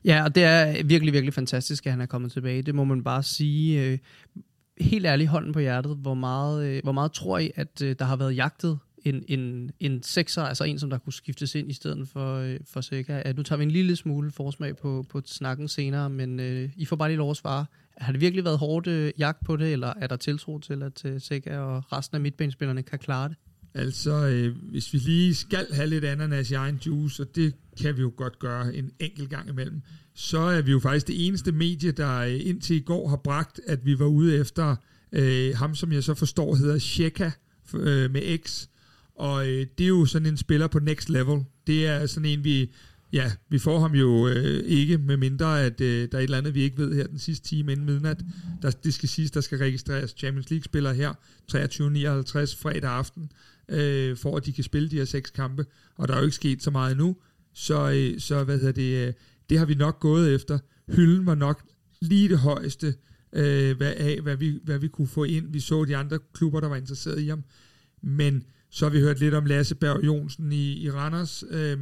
Ja, og det er virkelig, virkelig fantastisk, at han er kommet tilbage. Det må man bare sige. Øh, helt ærligt hånden på hjertet, hvor meget, øh, hvor meget tror I, at øh, der har været jagtet en, en, en sekser, altså en, som der kunne skiftes ind i stedet for, for Seca. Ja, nu tager vi en lille smule forsmag på, på snakken senere, men øh, I får bare lige lov at svare. Har det virkelig været hårdt øh, jagt på det, eller er der tiltro til, at øh, Sega og resten af midtbanespillerne kan klare det? Altså, øh, hvis vi lige skal have lidt ananas i egen juice, og det kan vi jo godt gøre en enkelt gang imellem, så er vi jo faktisk det eneste medie, der øh, indtil i går har bragt, at vi var ude efter øh, ham, som jeg så forstår hedder Sheka øh, med X, og øh, det er jo sådan en spiller på next level. Det er sådan en, vi Ja, vi får ham jo øh, ikke, med mindre at øh, der er et eller andet, vi ikke ved her den sidste time inden midnat. Der, det skal siges, der skal registreres Champions League-spillere her 23.59 fredag aften, øh, for at de kan spille de her seks kampe. Og der er jo ikke sket så meget endnu, så, øh, så hvad hedder det, øh, det har vi nok gået efter. Hylden var nok lige det højeste øh, hvad, af, hvad vi, hvad vi kunne få ind. Vi så de andre klubber, der var interesseret i ham. Men så har vi hørt lidt om Lasse Berg Jonsen i, i Randers. Øh,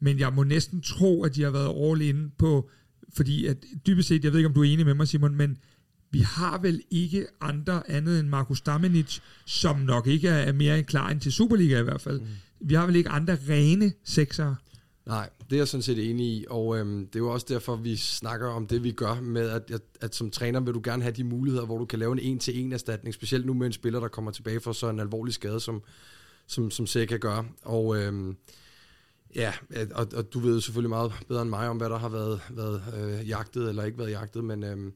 men jeg må næsten tro, at de har været all in på, fordi at dybest set, jeg ved ikke, om du er enig med mig, Simon, men vi har vel ikke andre andet end Markus Damenic, som nok ikke er mere end klar end til Superliga i hvert fald. Mm. Vi har vel ikke andre rene sekser. Nej, det er jeg sådan set enig i, og øhm, det er jo også derfor, vi snakker om det, vi gør med, at, at, at som træner vil du gerne have de muligheder, hvor du kan lave en en-til-en erstatning, specielt nu med en spiller, der kommer tilbage fra så en alvorlig skade, som, som, som Seca gør. Og øhm, Ja, og, og du ved selvfølgelig meget bedre end mig om, hvad der har været, været øh, jagtet eller ikke været jagtet, men øh,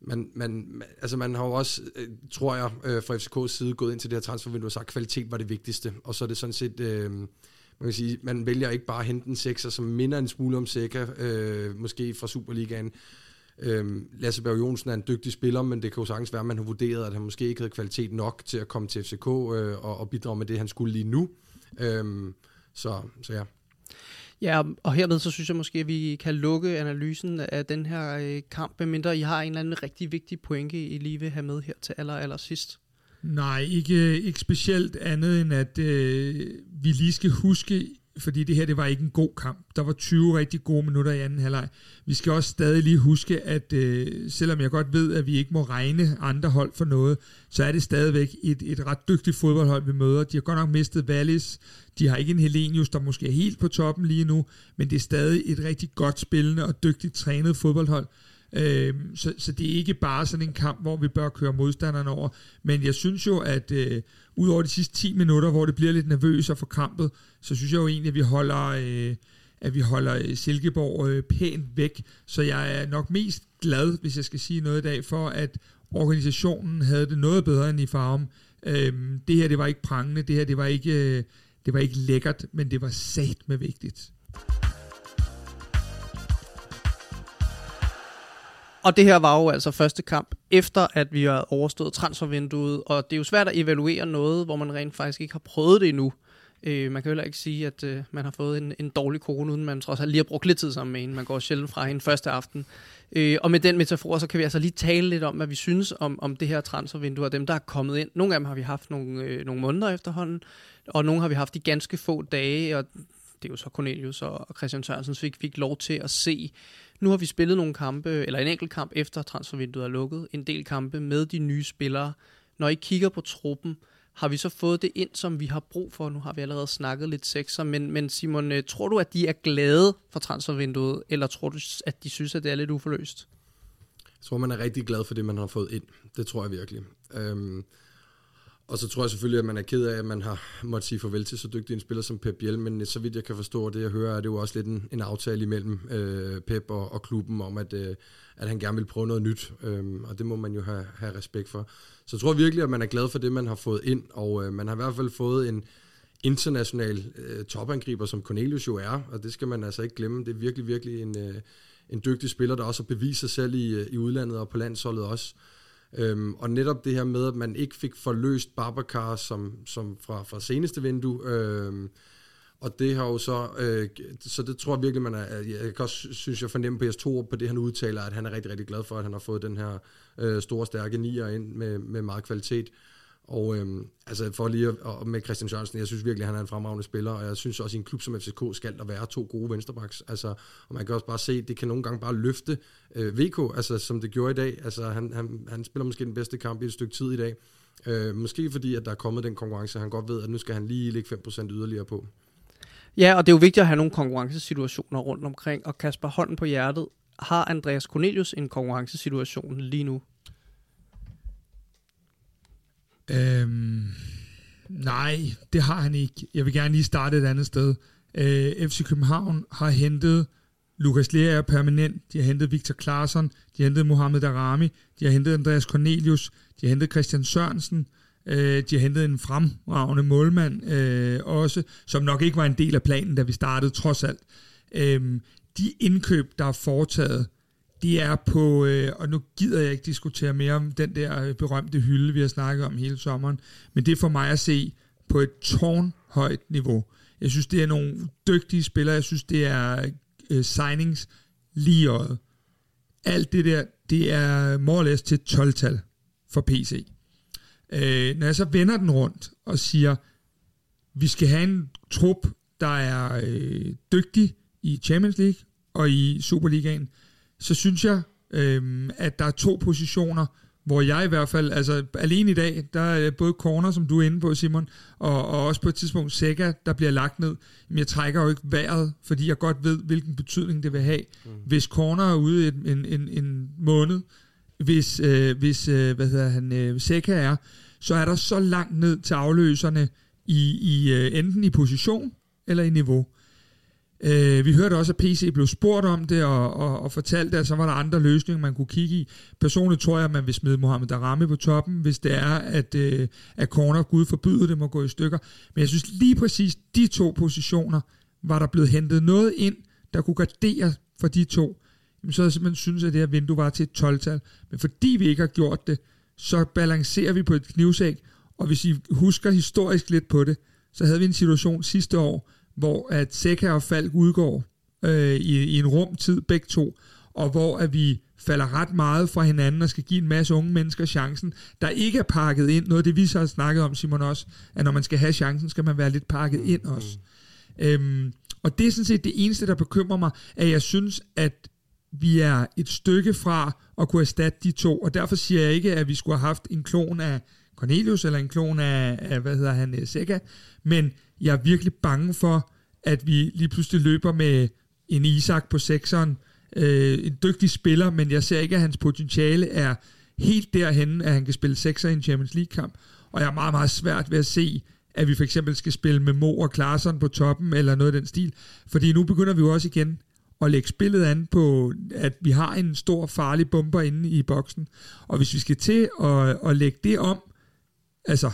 man, man, altså man har jo også, øh, tror jeg, øh, fra FCK's side gået ind til det her transfervindue og sagt, at kvalitet var det vigtigste, og så er det sådan set, øh, man kan sige, man vælger ikke bare at hente en sekser, som minder en smule om Seca, øh, måske fra Superligaen. Øh, Lasse Berg Jonsen er en dygtig spiller, men det kan jo sagtens være, at man har vurderet, at han måske ikke havde kvalitet nok til at komme til FCK øh, og, og bidrage med det, han skulle lige nu. Øh, så, så ja. Ja, og hermed så synes jeg måske, at vi kan lukke analysen af den her øh, kamp, medmindre I har en eller anden rigtig vigtig pointe, I lige vil have med her til aller, aller sidst. Nej, ikke, ikke specielt andet end, at øh, vi lige skal huske fordi det her det var ikke en god kamp. Der var 20 rigtig gode minutter i anden halvleg. Vi skal også stadig lige huske, at øh, selvom jeg godt ved, at vi ikke må regne andre hold for noget, så er det stadigvæk et, et ret dygtigt fodboldhold, vi møder. De har godt nok mistet Wallis. De har ikke en Helenius, der måske er helt på toppen lige nu, men det er stadig et rigtig godt spillende og dygtigt trænet fodboldhold. Øh, så, så det er ikke bare sådan en kamp, hvor vi bør køre modstanderne over. Men jeg synes jo, at øh, udover de sidste 10 minutter, hvor det bliver lidt nervøst og forkrampet, så synes jeg jo egentlig, at vi holder, øh, at vi holder øh, Silkeborg øh, pænt væk. Så jeg er nok mest glad, hvis jeg skal sige noget i dag, for at organisationen havde det noget bedre end i Farum. Øhm, det her, det var ikke prangende, det her, det var ikke, øh, det var ikke lækkert, men det var sat med vigtigt. Og det her var jo altså første kamp, efter at vi har overstået transfervinduet, og det er jo svært at evaluere noget, hvor man rent faktisk ikke har prøvet det endnu. Øh, man kan heller ikke sige, at øh, man har fået en, en dårlig kone, uden man trods alt lige har brugt lidt tid sammen med hende. Man går sjældent fra hende første aften. Øh, og med den metafor, så kan vi altså lige tale lidt om, hvad vi synes om, om det her transfervindue, og dem, der er kommet ind. Nogle af dem har vi haft nogle, øh, nogle måneder efterhånden, og nogle har vi haft i ganske få dage, og det er jo så Cornelius og Christian Sørensen, fik, fik lov til at se nu har vi spillet nogle kampe, eller en enkelt kamp efter transfervinduet er lukket, en del kampe med de nye spillere. Når I kigger på truppen, har vi så fået det ind, som vi har brug for? Nu har vi allerede snakket lidt sekser, men, men Simon, øh, tror du, at de er glade for transfervinduet, eller tror du, at de synes, at det er lidt uforløst? Jeg tror, man er rigtig glad for det, man har fået ind. Det tror jeg virkelig. Øhm, og så tror jeg selvfølgelig, at man er ked af, at man har måttet sige farvel til så dygtig en spiller som Pep Biel, men så vidt jeg kan forstå det, jeg hører, er det jo også lidt en, en aftale imellem øh, Pep og, og klubben om, at, øh, at han gerne vil prøve noget nyt, øh, og det må man jo have, have respekt for. Så jeg tror virkelig, at man er glad for det, man har fået ind, og øh, man har i hvert fald fået en, international øh, topangriber, som Cornelius jo er, og det skal man altså ikke glemme. Det er virkelig, virkelig en, øh, en dygtig spiller, der også har bevist sig selv i, øh, i udlandet og på landsholdet også. Øhm, og netop det her med, at man ikke fik forløst Babacar som, som fra, fra seneste vindue, øhm, og det har jo så, øh, så det tror jeg virkelig, man er, jeg kan også, synes jeg fornemmer på ps 2 på det, han udtaler, at han er rigtig, rigtig glad for, at han har fået den her øh, store, stærke nier ind med, med meget kvalitet. Og øhm, altså for lige at, og med Christian Sørensen, jeg synes virkelig, at han er en fremragende spiller, og jeg synes også, at i en klub som FCK skal der være to gode venstrebacks. Altså, og man kan også bare se, at det kan nogle gange bare løfte øh, VK, altså som det gjorde i dag. Altså, han, han, han spiller måske den bedste kamp i et stykke tid i dag. Øh, måske fordi, at der er kommet den konkurrence, han godt ved, at nu skal han lige lægge 5% yderligere på. Ja, og det er jo vigtigt at have nogle konkurrencesituationer rundt omkring, og Kasper hånden på hjertet, har Andreas Cornelius en konkurrencesituation lige nu? Øhm, nej, det har han ikke. Jeg vil gerne lige starte et andet sted. Øh, FC København har hentet Lukas Lea permanent, de har hentet Victor Claesson, de har hentet Mohamed Darami, de har hentet Andreas Cornelius, de har hentet Christian Sørensen, øh, de har hentet en fremragende målmand øh, også, som nok ikke var en del af planen, da vi startede, trods alt. Øh, de indkøb, der er foretaget, det er på, øh, og nu gider jeg ikke diskutere mere om den der øh, berømte hylde, vi har snakket om hele sommeren, men det er for mig at se på et tårnhøjt niveau. Jeg synes, det er nogle dygtige spillere, jeg synes, det er øh, signings lige øjet. Alt det der, det er more til 12-tal for PC. Øh, når jeg så vender den rundt og siger, vi skal have en trup, der er øh, dygtig i Champions League og i Superligaen, så synes jeg, øh, at der er to positioner, hvor jeg i hvert fald, altså alene i dag, der er både corner, som du er inde på, Simon, og, og også på et tidspunkt Sega, der bliver lagt ned. Men jeg trækker jo ikke vejret, fordi jeg godt ved, hvilken betydning det vil have. Mm. Hvis corner er ude en, en, en, en måned, hvis, øh, hvis øh, hvad hedder han, øh, Sega er, så er der så langt ned til afløserne i, i øh, enten i position eller i niveau. Øh, vi hørte også, at PC blev spurgt om det og, og, og fortalte, at så var der andre løsninger, man kunne kigge i. Personligt tror jeg, at man vil smide Mohamed Darami på toppen, hvis det er, at, øh, at corner, Gud forbyde det, må gå i stykker. Men jeg synes lige præcis, de to positioner, var der blevet hentet noget ind, der kunne gardere for de to. Jamen, så havde jeg simpelthen synes, at det her vindue var til et 12-tal. Men fordi vi ikke har gjort det, så balancerer vi på et knivsæk, og hvis I husker historisk lidt på det, så havde vi en situation sidste år, hvor at Seca og Falk udgår øh, i, i en rumtid begge to, og hvor at vi falder ret meget fra hinanden og skal give en masse unge mennesker chancen, der ikke er pakket ind. Noget af det, vi så har snakket om, Simon, også, at når man skal have chancen, skal man være lidt pakket ind også. Mm. Øhm, og det er sådan set det eneste, der bekymrer mig, at jeg synes, at vi er et stykke fra at kunne erstatte de to, og derfor siger jeg ikke, at vi skulle have haft en klon af Cornelius, eller en klon af, af hvad hedder han, Seca, men jeg er virkelig bange for, at vi lige pludselig løber med en Isak på sekseren, øh, en dygtig spiller, men jeg ser ikke, at hans potentiale er helt derhen, at han kan spille sekser i en Champions League-kamp, og jeg er meget, meget svært ved at se, at vi for eksempel skal spille med Mo og Klaarsson på toppen, eller noget af den stil, fordi nu begynder vi jo også igen at lægge spillet an på, at vi har en stor farlig bomber inde i boksen, og hvis vi skal til at, at lægge det om, altså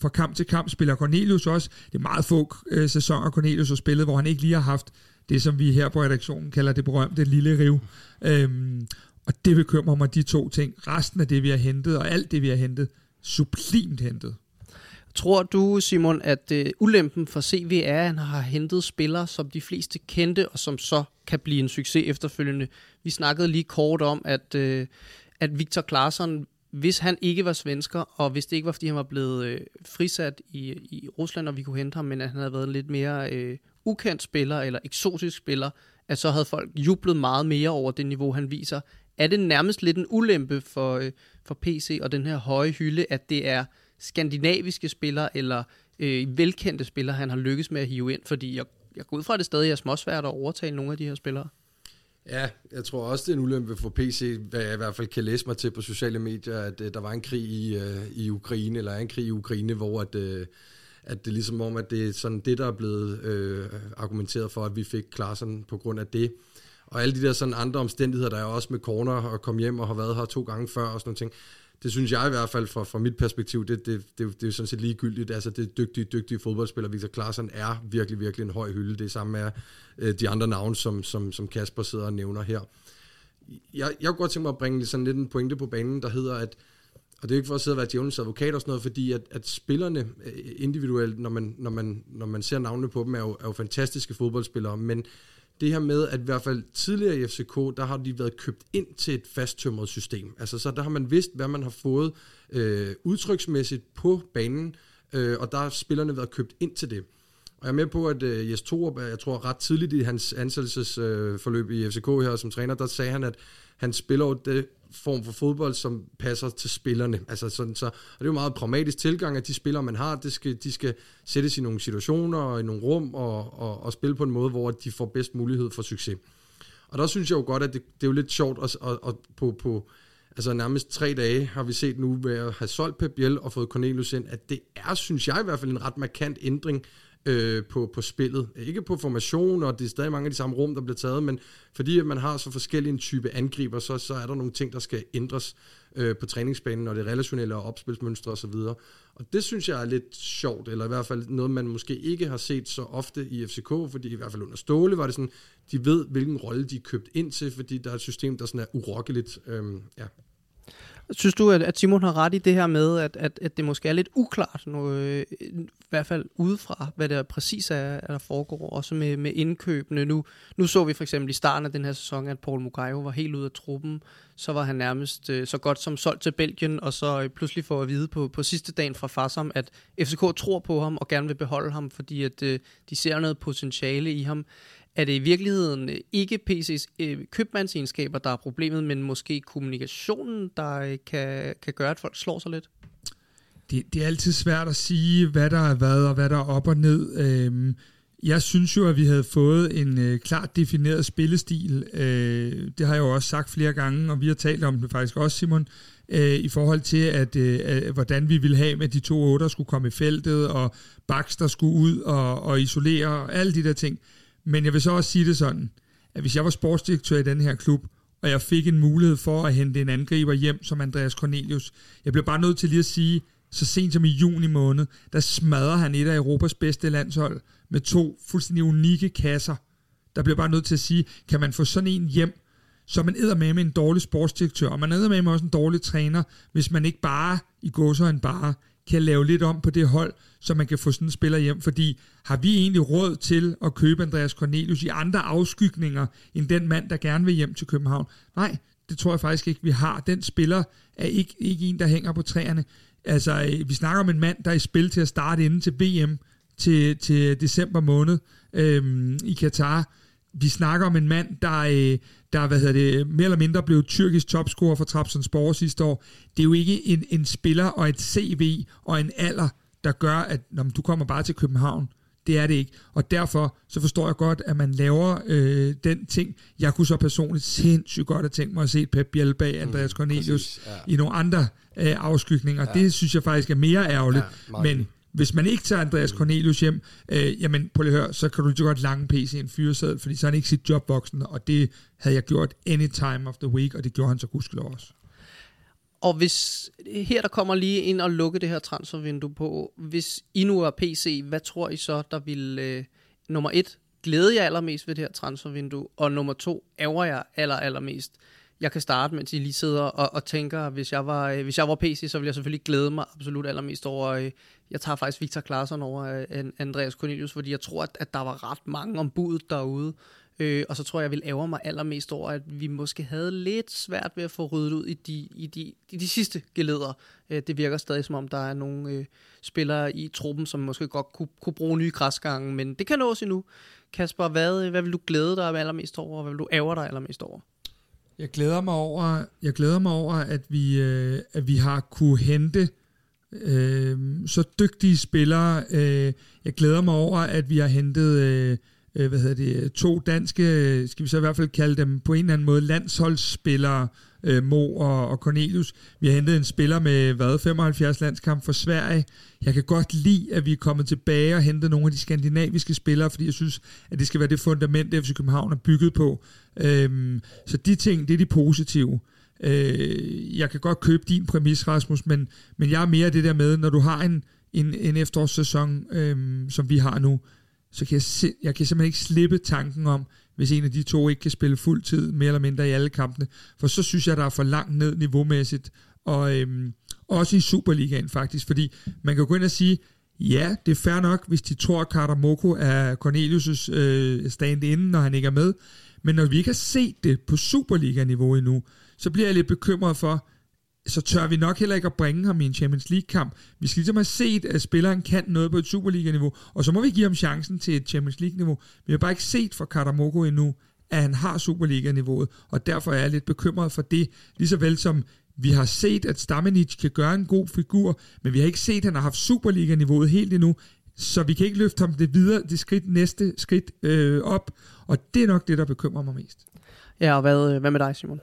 fra kamp til kamp spiller Cornelius også. Det er meget få øh, sæsoner, Cornelius har spillet, hvor han ikke lige har haft det, som vi her på redaktionen kalder det berømte lille riv. Øhm, og det bekymrer mig, de to ting. Resten af det, vi har hentet, og alt det, vi har hentet, sublimt hentet. Tror du, Simon, at øh, ulempen for CV er, at han har hentet spillere, som de fleste kendte, og som så kan blive en succes efterfølgende? Vi snakkede lige kort om, at, øh, at Victor Klaarsson hvis han ikke var svensker, og hvis det ikke var, fordi han var blevet øh, frisat i, i Rusland, og vi kunne hente ham, men at han havde været lidt mere øh, ukendt spiller, eller eksotisk spiller, at så havde folk jublet meget mere over det niveau, han viser. Er det nærmest lidt en ulempe for, øh, for PC og den her høje hylde, at det er skandinaviske spillere, eller øh, velkendte spillere, han har lykkes med at hive ind? Fordi jeg, jeg går ud fra, at det stadig er småsvært at overtale nogle af de her spillere. Ja, jeg tror også, det er en ulempe for PC, hvad jeg i hvert fald kan læse mig til på sociale medier, at uh, der var en krig i, uh, i Ukraine, eller en krig i Ukraine, hvor at, uh, at det er ligesom om, at det er sådan det, der er blevet uh, argumenteret for, at vi fik Klaassen på grund af det. Og alle de der sådan andre omstændigheder, der er også med corner og komme hjem og har været her to gange før og sådan noget ting det synes jeg i hvert fald fra, fra mit perspektiv, det, det, det, det er jo sådan set ligegyldigt. Altså det dygtige, dygtige fodboldspiller. Victor Klaarsson er virkelig, virkelig en høj hylde. Det er samme med øh, de andre navne, som, som, som Kasper sidder og nævner her. Jeg, jeg kunne godt tænke mig at bringe sådan lidt en pointe på banen, der hedder, at og det er ikke for at sidde og være djævelens advokat og sådan noget, fordi at, at spillerne øh, individuelt, når man, når, man, når man ser navnene på dem, er jo, er jo fantastiske fodboldspillere, men det her med, at i hvert fald tidligere i FCK, der har de været købt ind til et fasttømret system. Altså så der har man vidst, hvad man har fået øh, udtryksmæssigt på banen, øh, og der har spillerne været købt ind til det. Og jeg er med på, at øh, Jes Torup, jeg tror ret tidligt i hans ansættelsesforløb øh, i FCK her som træner, der sagde han, at han spiller jo det form for fodbold, som passer til spillerne. Altså sådan, så, og det er jo meget pragmatisk tilgang, at de spillere, man har, det skal, de skal sættes i nogle situationer og i nogle rum og, og, og spille på en måde, hvor de får bedst mulighed for succes. Og der synes jeg jo godt, at det, det er jo lidt sjovt at, at, at på, på altså nærmest tre dage har vi set nu ved at have solgt Pep Biel og fået Cornelius ind, at det er, synes jeg i hvert fald, en ret markant ændring øh, på, på spillet. Ikke på formation, og det er stadig mange af de samme rum, der bliver taget, men fordi at man har så forskellige en type angriber, så, så er der nogle ting, der skal ændres øh, på træningsbanen, og det relationelle og opspilsmønstre osv. Og, og det synes jeg er lidt sjovt, eller i hvert fald noget, man måske ikke har set så ofte i FCK, fordi i hvert fald under Ståle var det sådan, de ved, hvilken rolle de er købt ind til, fordi der er et system, der sådan er urokkeligt. Øhm, ja. Synes du, at, Simon har ret i det her med, at, at, at det måske er lidt uklart, nu, øh, i hvert fald udefra, hvad der præcis er, der foregår, også med, med indkøbene. Nu, nu så vi for eksempel i starten af den her sæson, at Paul Mugayo var helt ude af truppen. Så var han nærmest øh, så godt som solgt til Belgien, og så øh, pludselig får at vide på, på sidste dagen fra Farsam, at FCK tror på ham og gerne vil beholde ham, fordi at øh, de ser noget potentiale i ham er det i virkeligheden øh, ikke PC's øh, købmandsegenskaber, der er problemet, men måske kommunikationen, der øh, kan, kan gøre, at folk slår sig lidt? Det, det er altid svært at sige, hvad der er hvad og hvad der er op og ned. Øhm, jeg synes jo, at vi havde fået en øh, klart defineret spillestil. Øh, det har jeg jo også sagt flere gange, og vi har talt om det faktisk også, Simon, øh, i forhold til, at øh, hvordan vi ville have med de to otter skulle komme i feltet, og Baxter skulle ud og, og isolere, og alle de der ting. Men jeg vil så også sige det sådan, at hvis jeg var sportsdirektør i den her klub, og jeg fik en mulighed for at hente en angriber hjem som Andreas Cornelius, jeg bliver bare nødt til lige at sige, så sent som i juni måned, der smadrer han et af Europas bedste landshold med to fuldstændig unikke kasser. Der bliver bare nødt til at sige, kan man få sådan en hjem, så man æder med med en dårlig sportsdirektør, og man æder med med også en dårlig træner, hvis man ikke bare i gåser en bare kan lave lidt om på det hold, så man kan få sådan en spiller hjem, fordi har vi egentlig råd til at købe Andreas Cornelius i andre afskygninger end den mand, der gerne vil hjem til København? Nej, det tror jeg faktisk ikke, vi har. Den spiller er ikke, ikke en, der hænger på træerne. Altså, øh, vi snakker om en mand, der er i spil til at starte inden til VM til, til december måned øhm, i Katar. Vi snakker om en mand, der, øh, der hvad hedder det, mere eller mindre blev tyrkisk topscorer for Trabzonspor sidste år. Det er jo ikke en, en spiller og et CV og en alder, der gør, at når du kommer bare til København. Det er det ikke. Og derfor så forstår jeg godt, at man laver øh, den ting. Jeg kunne så personligt sindssygt godt have tænkt mig at se Pep Biel bag Andreas mm, Cornelius mm, ja. i nogle andre øh, afskygninger. Ja. Det synes jeg faktisk er mere ærgerligt. Ja, Men hvis man ikke tager Andreas Cornelius hjem, øh, jamen på at høre, så kan du lige godt lange PC en fyreseddel, fordi så er han ikke sit job voksen, og det havde jeg gjort any time of the week, og det gjorde han så gudskelov også. Og hvis her der kommer lige ind og lukke det her transfervindue på, hvis I nu er PC, hvad tror I så, der vil øh, nummer et glæde jer allermest ved det her transfervindue, og nummer to ærger jer aller, allermest? Jeg kan starte, mens I lige sidder og, og tænker, hvis jeg, var, øh, hvis jeg var PC, så ville jeg selvfølgelig glæde mig absolut allermest over, øh, jeg tager faktisk Victor Klaarsson over øh, Andreas Cornelius, fordi jeg tror, at, at der var ret mange ombud derude, Øh, og så tror jeg, jeg vil ære mig allermest over, at vi måske havde lidt svært ved at få ryddet ud i de, i de, i de sidste geleder. Øh, det virker stadig som om, der er nogle øh, spillere i truppen, som måske godt kunne, kunne bruge nye græsgange, men det kan nås endnu. Kasper, hvad, øh, hvad vil du glæde dig allermest over, og hvad vil du ære dig allermest over? Jeg glæder mig over, jeg glæder mig over at, vi, øh, at vi har kunne hente øh, så dygtige spillere. Øh, jeg glæder mig over, at vi har hentet... Øh, øh hvad hedder det, to danske, øh, skal vi så i hvert fald kalde dem på en eller anden måde, landsholdsspillere, øh, Mo og, og Cornelius. Vi har hentet en spiller med, hvad, 75 landskamp for Sverige. Jeg kan godt lide, at vi er kommet tilbage og hentet nogle af de skandinaviske spillere, fordi jeg synes, at det skal være det fundament, FC København er bygget på. Øhm, så de ting, det er de positive. Øh, jeg kan godt købe din præmis, Rasmus, men, men jeg er mere det der med, når du har en, en, en efterårssæson, øhm, som vi har nu, så kan jeg, se, jeg kan simpelthen ikke slippe tanken om, hvis en af de to ikke kan spille fuld tid, mere eller mindre i alle kampene, for så synes jeg, der er for langt ned niveaumæssigt, og øhm, også i Superligaen faktisk, fordi man kan gå ind og sige, ja, det er fair nok, hvis de tror, at Carter Moko er Cornelius' øh, stand-in, når han ikke er med, men når vi ikke har set det på Superliga-niveau endnu, så bliver jeg lidt bekymret for, så tør vi nok heller ikke at bringe ham i en Champions League-kamp. Vi skal ligesom have set, at spilleren kan noget på et Superliga-niveau, og så må vi give ham chancen til et Champions League-niveau. Vi har bare ikke set fra Katamoko endnu, at han har Superliga-niveauet, og derfor er jeg lidt bekymret for det, lige så vel som vi har set, at Stamenic kan gøre en god figur, men vi har ikke set, at han har haft Superliga-niveauet helt endnu, så vi kan ikke løfte ham det videre, det skridt, næste skridt øh, op, og det er nok det, der bekymrer mig mest. Ja, og hvad, øh, hvad med dig, Simon?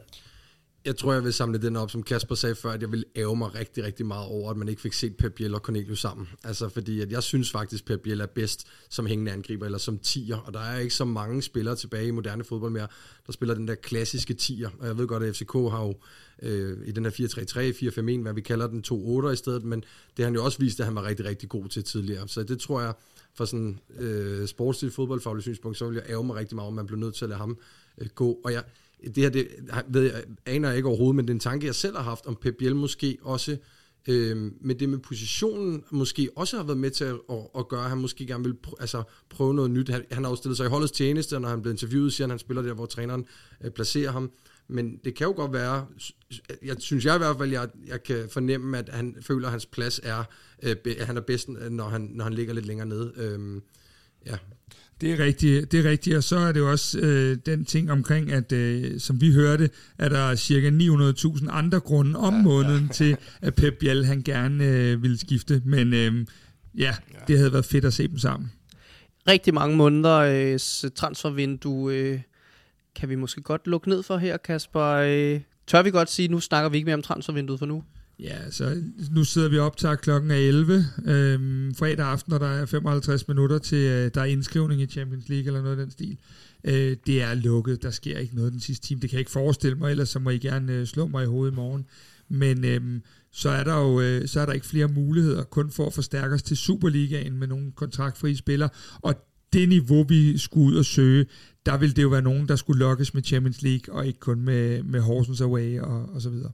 Jeg tror, jeg vil samle den op, som Kasper sagde før, at jeg vil æve mig rigtig, rigtig meget over, at man ikke fik set Pep Biel og Cornelius sammen. Altså, fordi at jeg synes faktisk, Pep Biel er bedst som hængende angriber, eller som tier, og der er ikke så mange spillere tilbage i moderne fodbold mere, der spiller den der klassiske tier. Og jeg ved godt, at FCK har jo øh, i den her 4-3-3, 4-5-1, hvad vi kalder den 2-8 i stedet, men det har han jo også vist, at han var rigtig, rigtig god til tidligere. Så det tror jeg, fra sådan øh, sportsligt fodboldfagligt synspunkt, så vil jeg æve mig rigtig meget, om man bliver nødt til at lade ham øh, gå. Og jeg, det her, det ved jeg, aner jeg ikke overhovedet, men den tanke, jeg selv har haft, om Pep Biel måske også, øh, med det med positionen, måske også har været med til at, at, at gøre, at han måske gerne vil pr- altså, prøve noget nyt. Han, han har jo stillet sig i holdets tjeneste, og når han blev interviewet, siger han, at han spiller der, hvor træneren øh, placerer ham. Men det kan jo godt være, jeg synes jeg i hvert fald, jeg, jeg kan fornemme, at han føler, at hans plads er, øh, at han er bedst, når han, når han ligger lidt længere nede. Øh, ja. Det er rigtigt, det er rigtigt, og så er det jo også øh, den ting omkring, at øh, som vi hørte, er der cirka 900.000 andre grunde om ja, måneden ja. til, at Pep Biel han gerne øh, ville skifte, men øh, ja, det havde været fedt at se dem sammen. Rigtig mange måneder øh, transfervindue øh, kan vi måske godt lukke ned for her, Kasper. Øh, tør vi godt sige, nu snakker vi ikke mere om transfervinduet for nu? Ja, så nu sidder vi op til klokken er 11 øhm, fredag aften, og der er 55 minutter til, øh, der er indskrivning i Champions League eller noget af den stil. Øh, det er lukket, der sker ikke noget den sidste time. Det kan jeg ikke forestille mig, ellers så må I gerne øh, slå mig i hovedet i morgen. Men øhm, så er der jo øh, så er der ikke flere muligheder kun for at forstærke os til Superligaen med nogle kontraktfrie spillere. Og det niveau, vi skulle ud og søge, der vil det jo være nogen, der skulle lokkes med Champions League, og ikke kun med, med Horsens Away og, og så videre.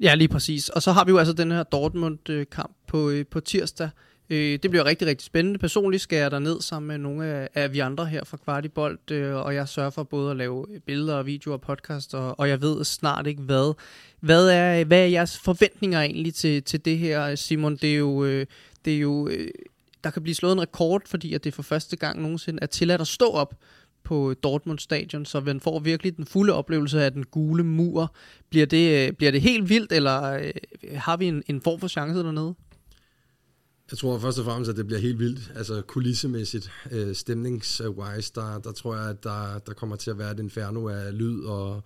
Ja, lige præcis. Og så har vi jo altså den her Dortmund-kamp på, øh, på tirsdag. Øh, det bliver rigtig, rigtig spændende. Personligt skal jeg ned sammen med nogle af, af vi andre her fra Kvartibolt, øh, og jeg sørger for både at lave billeder og videoer og podcast, og, og jeg ved snart ikke hvad. Hvad er, hvad er jeres forventninger egentlig til, til det her, Simon? Det er jo, øh, det er jo øh, der kan blive slået en rekord, fordi at det for første gang nogensinde er tilladt at stå op på Dortmund stadion, så man får virkelig den fulde oplevelse af den gule mur. Bliver det, øh, bliver det helt vildt, eller øh, har vi en, en form for chance dernede? Jeg tror først og fremmest, at det bliver helt vildt, altså kulissemæssigt, øh, stemningswise, der, der tror jeg, at der, der kommer til at være et inferno af lyd og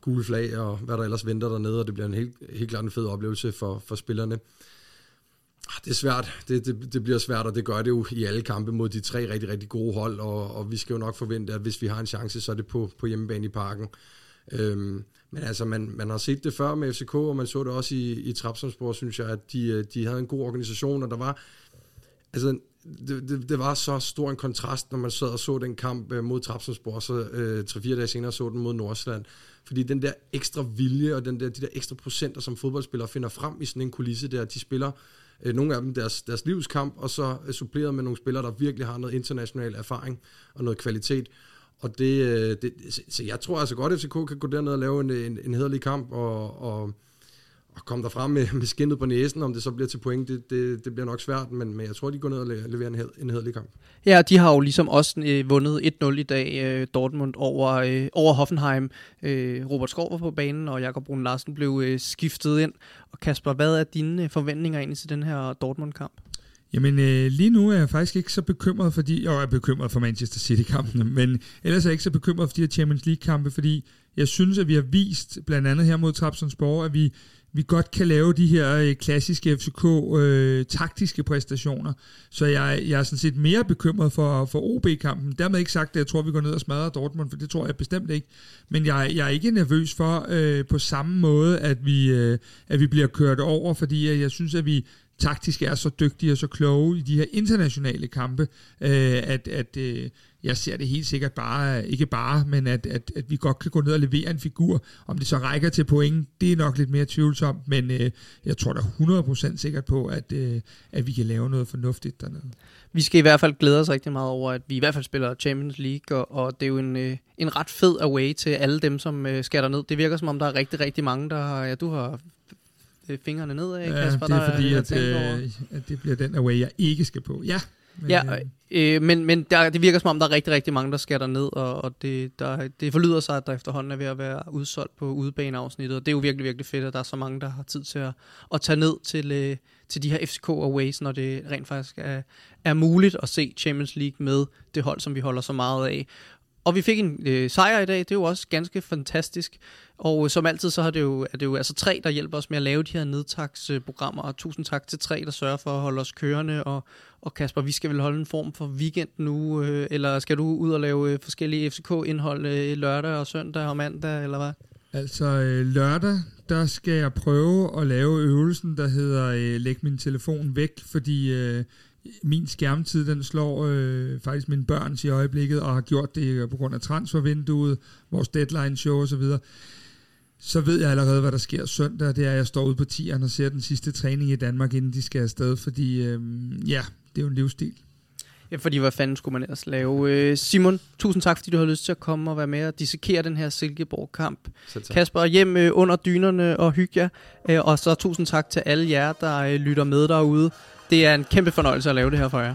gule flag og hvad der ellers venter dernede, og det bliver en helt, helt klart en fed oplevelse for, for spillerne. Ah, det er svært. Det, det, det bliver svært, og det gør det jo i alle kampe mod de tre rigtig, rigtig gode hold, og, og vi skal jo nok forvente, at hvis vi har en chance, så er det på, på hjemmebane i parken. Øhm, men altså, man, man har set det før med FCK, og man så det også i, i Trapsomsborg, synes jeg, at de, øh, de havde en god organisation, og der var, altså, det, det, det var så stor en kontrast, når man sad og så den kamp øh, mod Trapsomsborg, så øh, tre-fire dage senere så den mod Nordsjælland. Fordi den der ekstra vilje, og den der, de der ekstra procenter, som fodboldspillere finder frem i sådan en kulisse der, de spiller øh, nogle af dem deres, deres livskamp, og så øh, suppleret med nogle spillere, der virkelig har noget international erfaring og noget kvalitet. Og det, øh, det, så jeg tror altså godt, at FCK kan gå derned og lave en, en, en hederlig kamp, og, og at komme derfra med, med skinnet på næsen, om det så bliver til point, det, det, det bliver nok svært, men, men jeg tror, de går ned og leverer en, hed, en hederlig kamp. Ja, de har jo ligesom også øh, vundet 1-0 i dag, øh, Dortmund over, øh, over Hoffenheim. Øh, Robert Skov var på banen, og Jakob Brun Larsen blev øh, skiftet ind. Og Kasper, hvad er dine øh, forventninger egentlig til den her Dortmund-kamp? Jamen øh, lige nu er jeg faktisk ikke så bekymret, fordi jeg er bekymret for Manchester City-kampene, men ellers er jeg ikke så bekymret for de her Champions League-kampe, fordi jeg synes, at vi har vist, blandt andet her mod Trabzonspor, at vi vi godt kan lave de her øh, klassiske FCK-taktiske øh, præstationer. Så jeg, jeg er sådan set mere bekymret for, for OB-kampen. Dermed ikke sagt, at jeg tror, vi går ned og smadrer Dortmund, for det tror jeg bestemt ikke. Men jeg, jeg er ikke nervøs for øh, på samme måde, at vi, øh, at vi bliver kørt over, fordi jeg synes, at vi taktisk er så dygtige og så kloge i de her internationale kampe, øh, at, at øh, jeg ser det helt sikkert bare, ikke bare, men at, at, at vi godt kan gå ned og levere en figur. Om det så rækker til point, det er nok lidt mere tvivlsomt, men øh, jeg tror da 100% sikkert på, at, øh, at vi kan lave noget fornuftigt dernede. Vi skal i hvert fald glæde os rigtig meget over, at vi i hvert fald spiller Champions League, og, og det er jo en, øh, en ret fed away til alle dem, som øh, skal ned. Det virker som om, der er rigtig, rigtig mange, der har, ja, du har fingrene nedad, Kasper? Ja, det er fordi, at, øh, at det bliver den away, jeg ikke skal på. Ja, ja, øh, øh, men, men der, det virker som om, der er rigtig, rigtig mange, der skal ned, og, og det, der, det forlyder sig, at der efterhånden er ved at være udsolgt på udebaneafsnittet, og det er jo virkelig, virkelig fedt, at der er så mange, der har tid til at, at tage ned til, øh, til de her FCK Aways, når det rent faktisk er, er muligt at se Champions League med det hold, som vi holder så meget af. Og vi fik en øh, sejr i dag, det er jo også ganske fantastisk. Og øh, som altid, så har det jo, er det jo altså tre, der hjælper os med at lave de her nedtagsprogrammer. Og tusind tak til tre, der sørger for at holde os kørende. Og, og Kasper, vi skal vel holde en form for weekend nu, øh, eller skal du ud og lave øh, forskellige FCK-indhold øh, lørdag og søndag og mandag, eller hvad? Altså øh, lørdag, der skal jeg prøve at lave øvelsen, der hedder øh, læg min telefon væk, fordi øh, min skærmtid, den slår øh, faktisk mine børns i øjeblikket, og har gjort det på grund af transfervinduet, vores deadline show osv., så ved jeg allerede, hvad der sker søndag. Det er, at jeg står ude på tieren og ser den sidste træning i Danmark, inden de skal afsted, fordi øh, ja, det er jo en livsstil. Ja, fordi hvad fanden skulle man ellers lave? Øh, Simon, tusind tak, fordi du har lyst til at komme og være med og dissekere den her Silkeborg-kamp. Kasper, hjem øh, under dynerne og hygge jer. Øh, og så tusind tak til alle jer, der lytter med derude. Det er en kæmpe fornøjelse at lave det her for jer.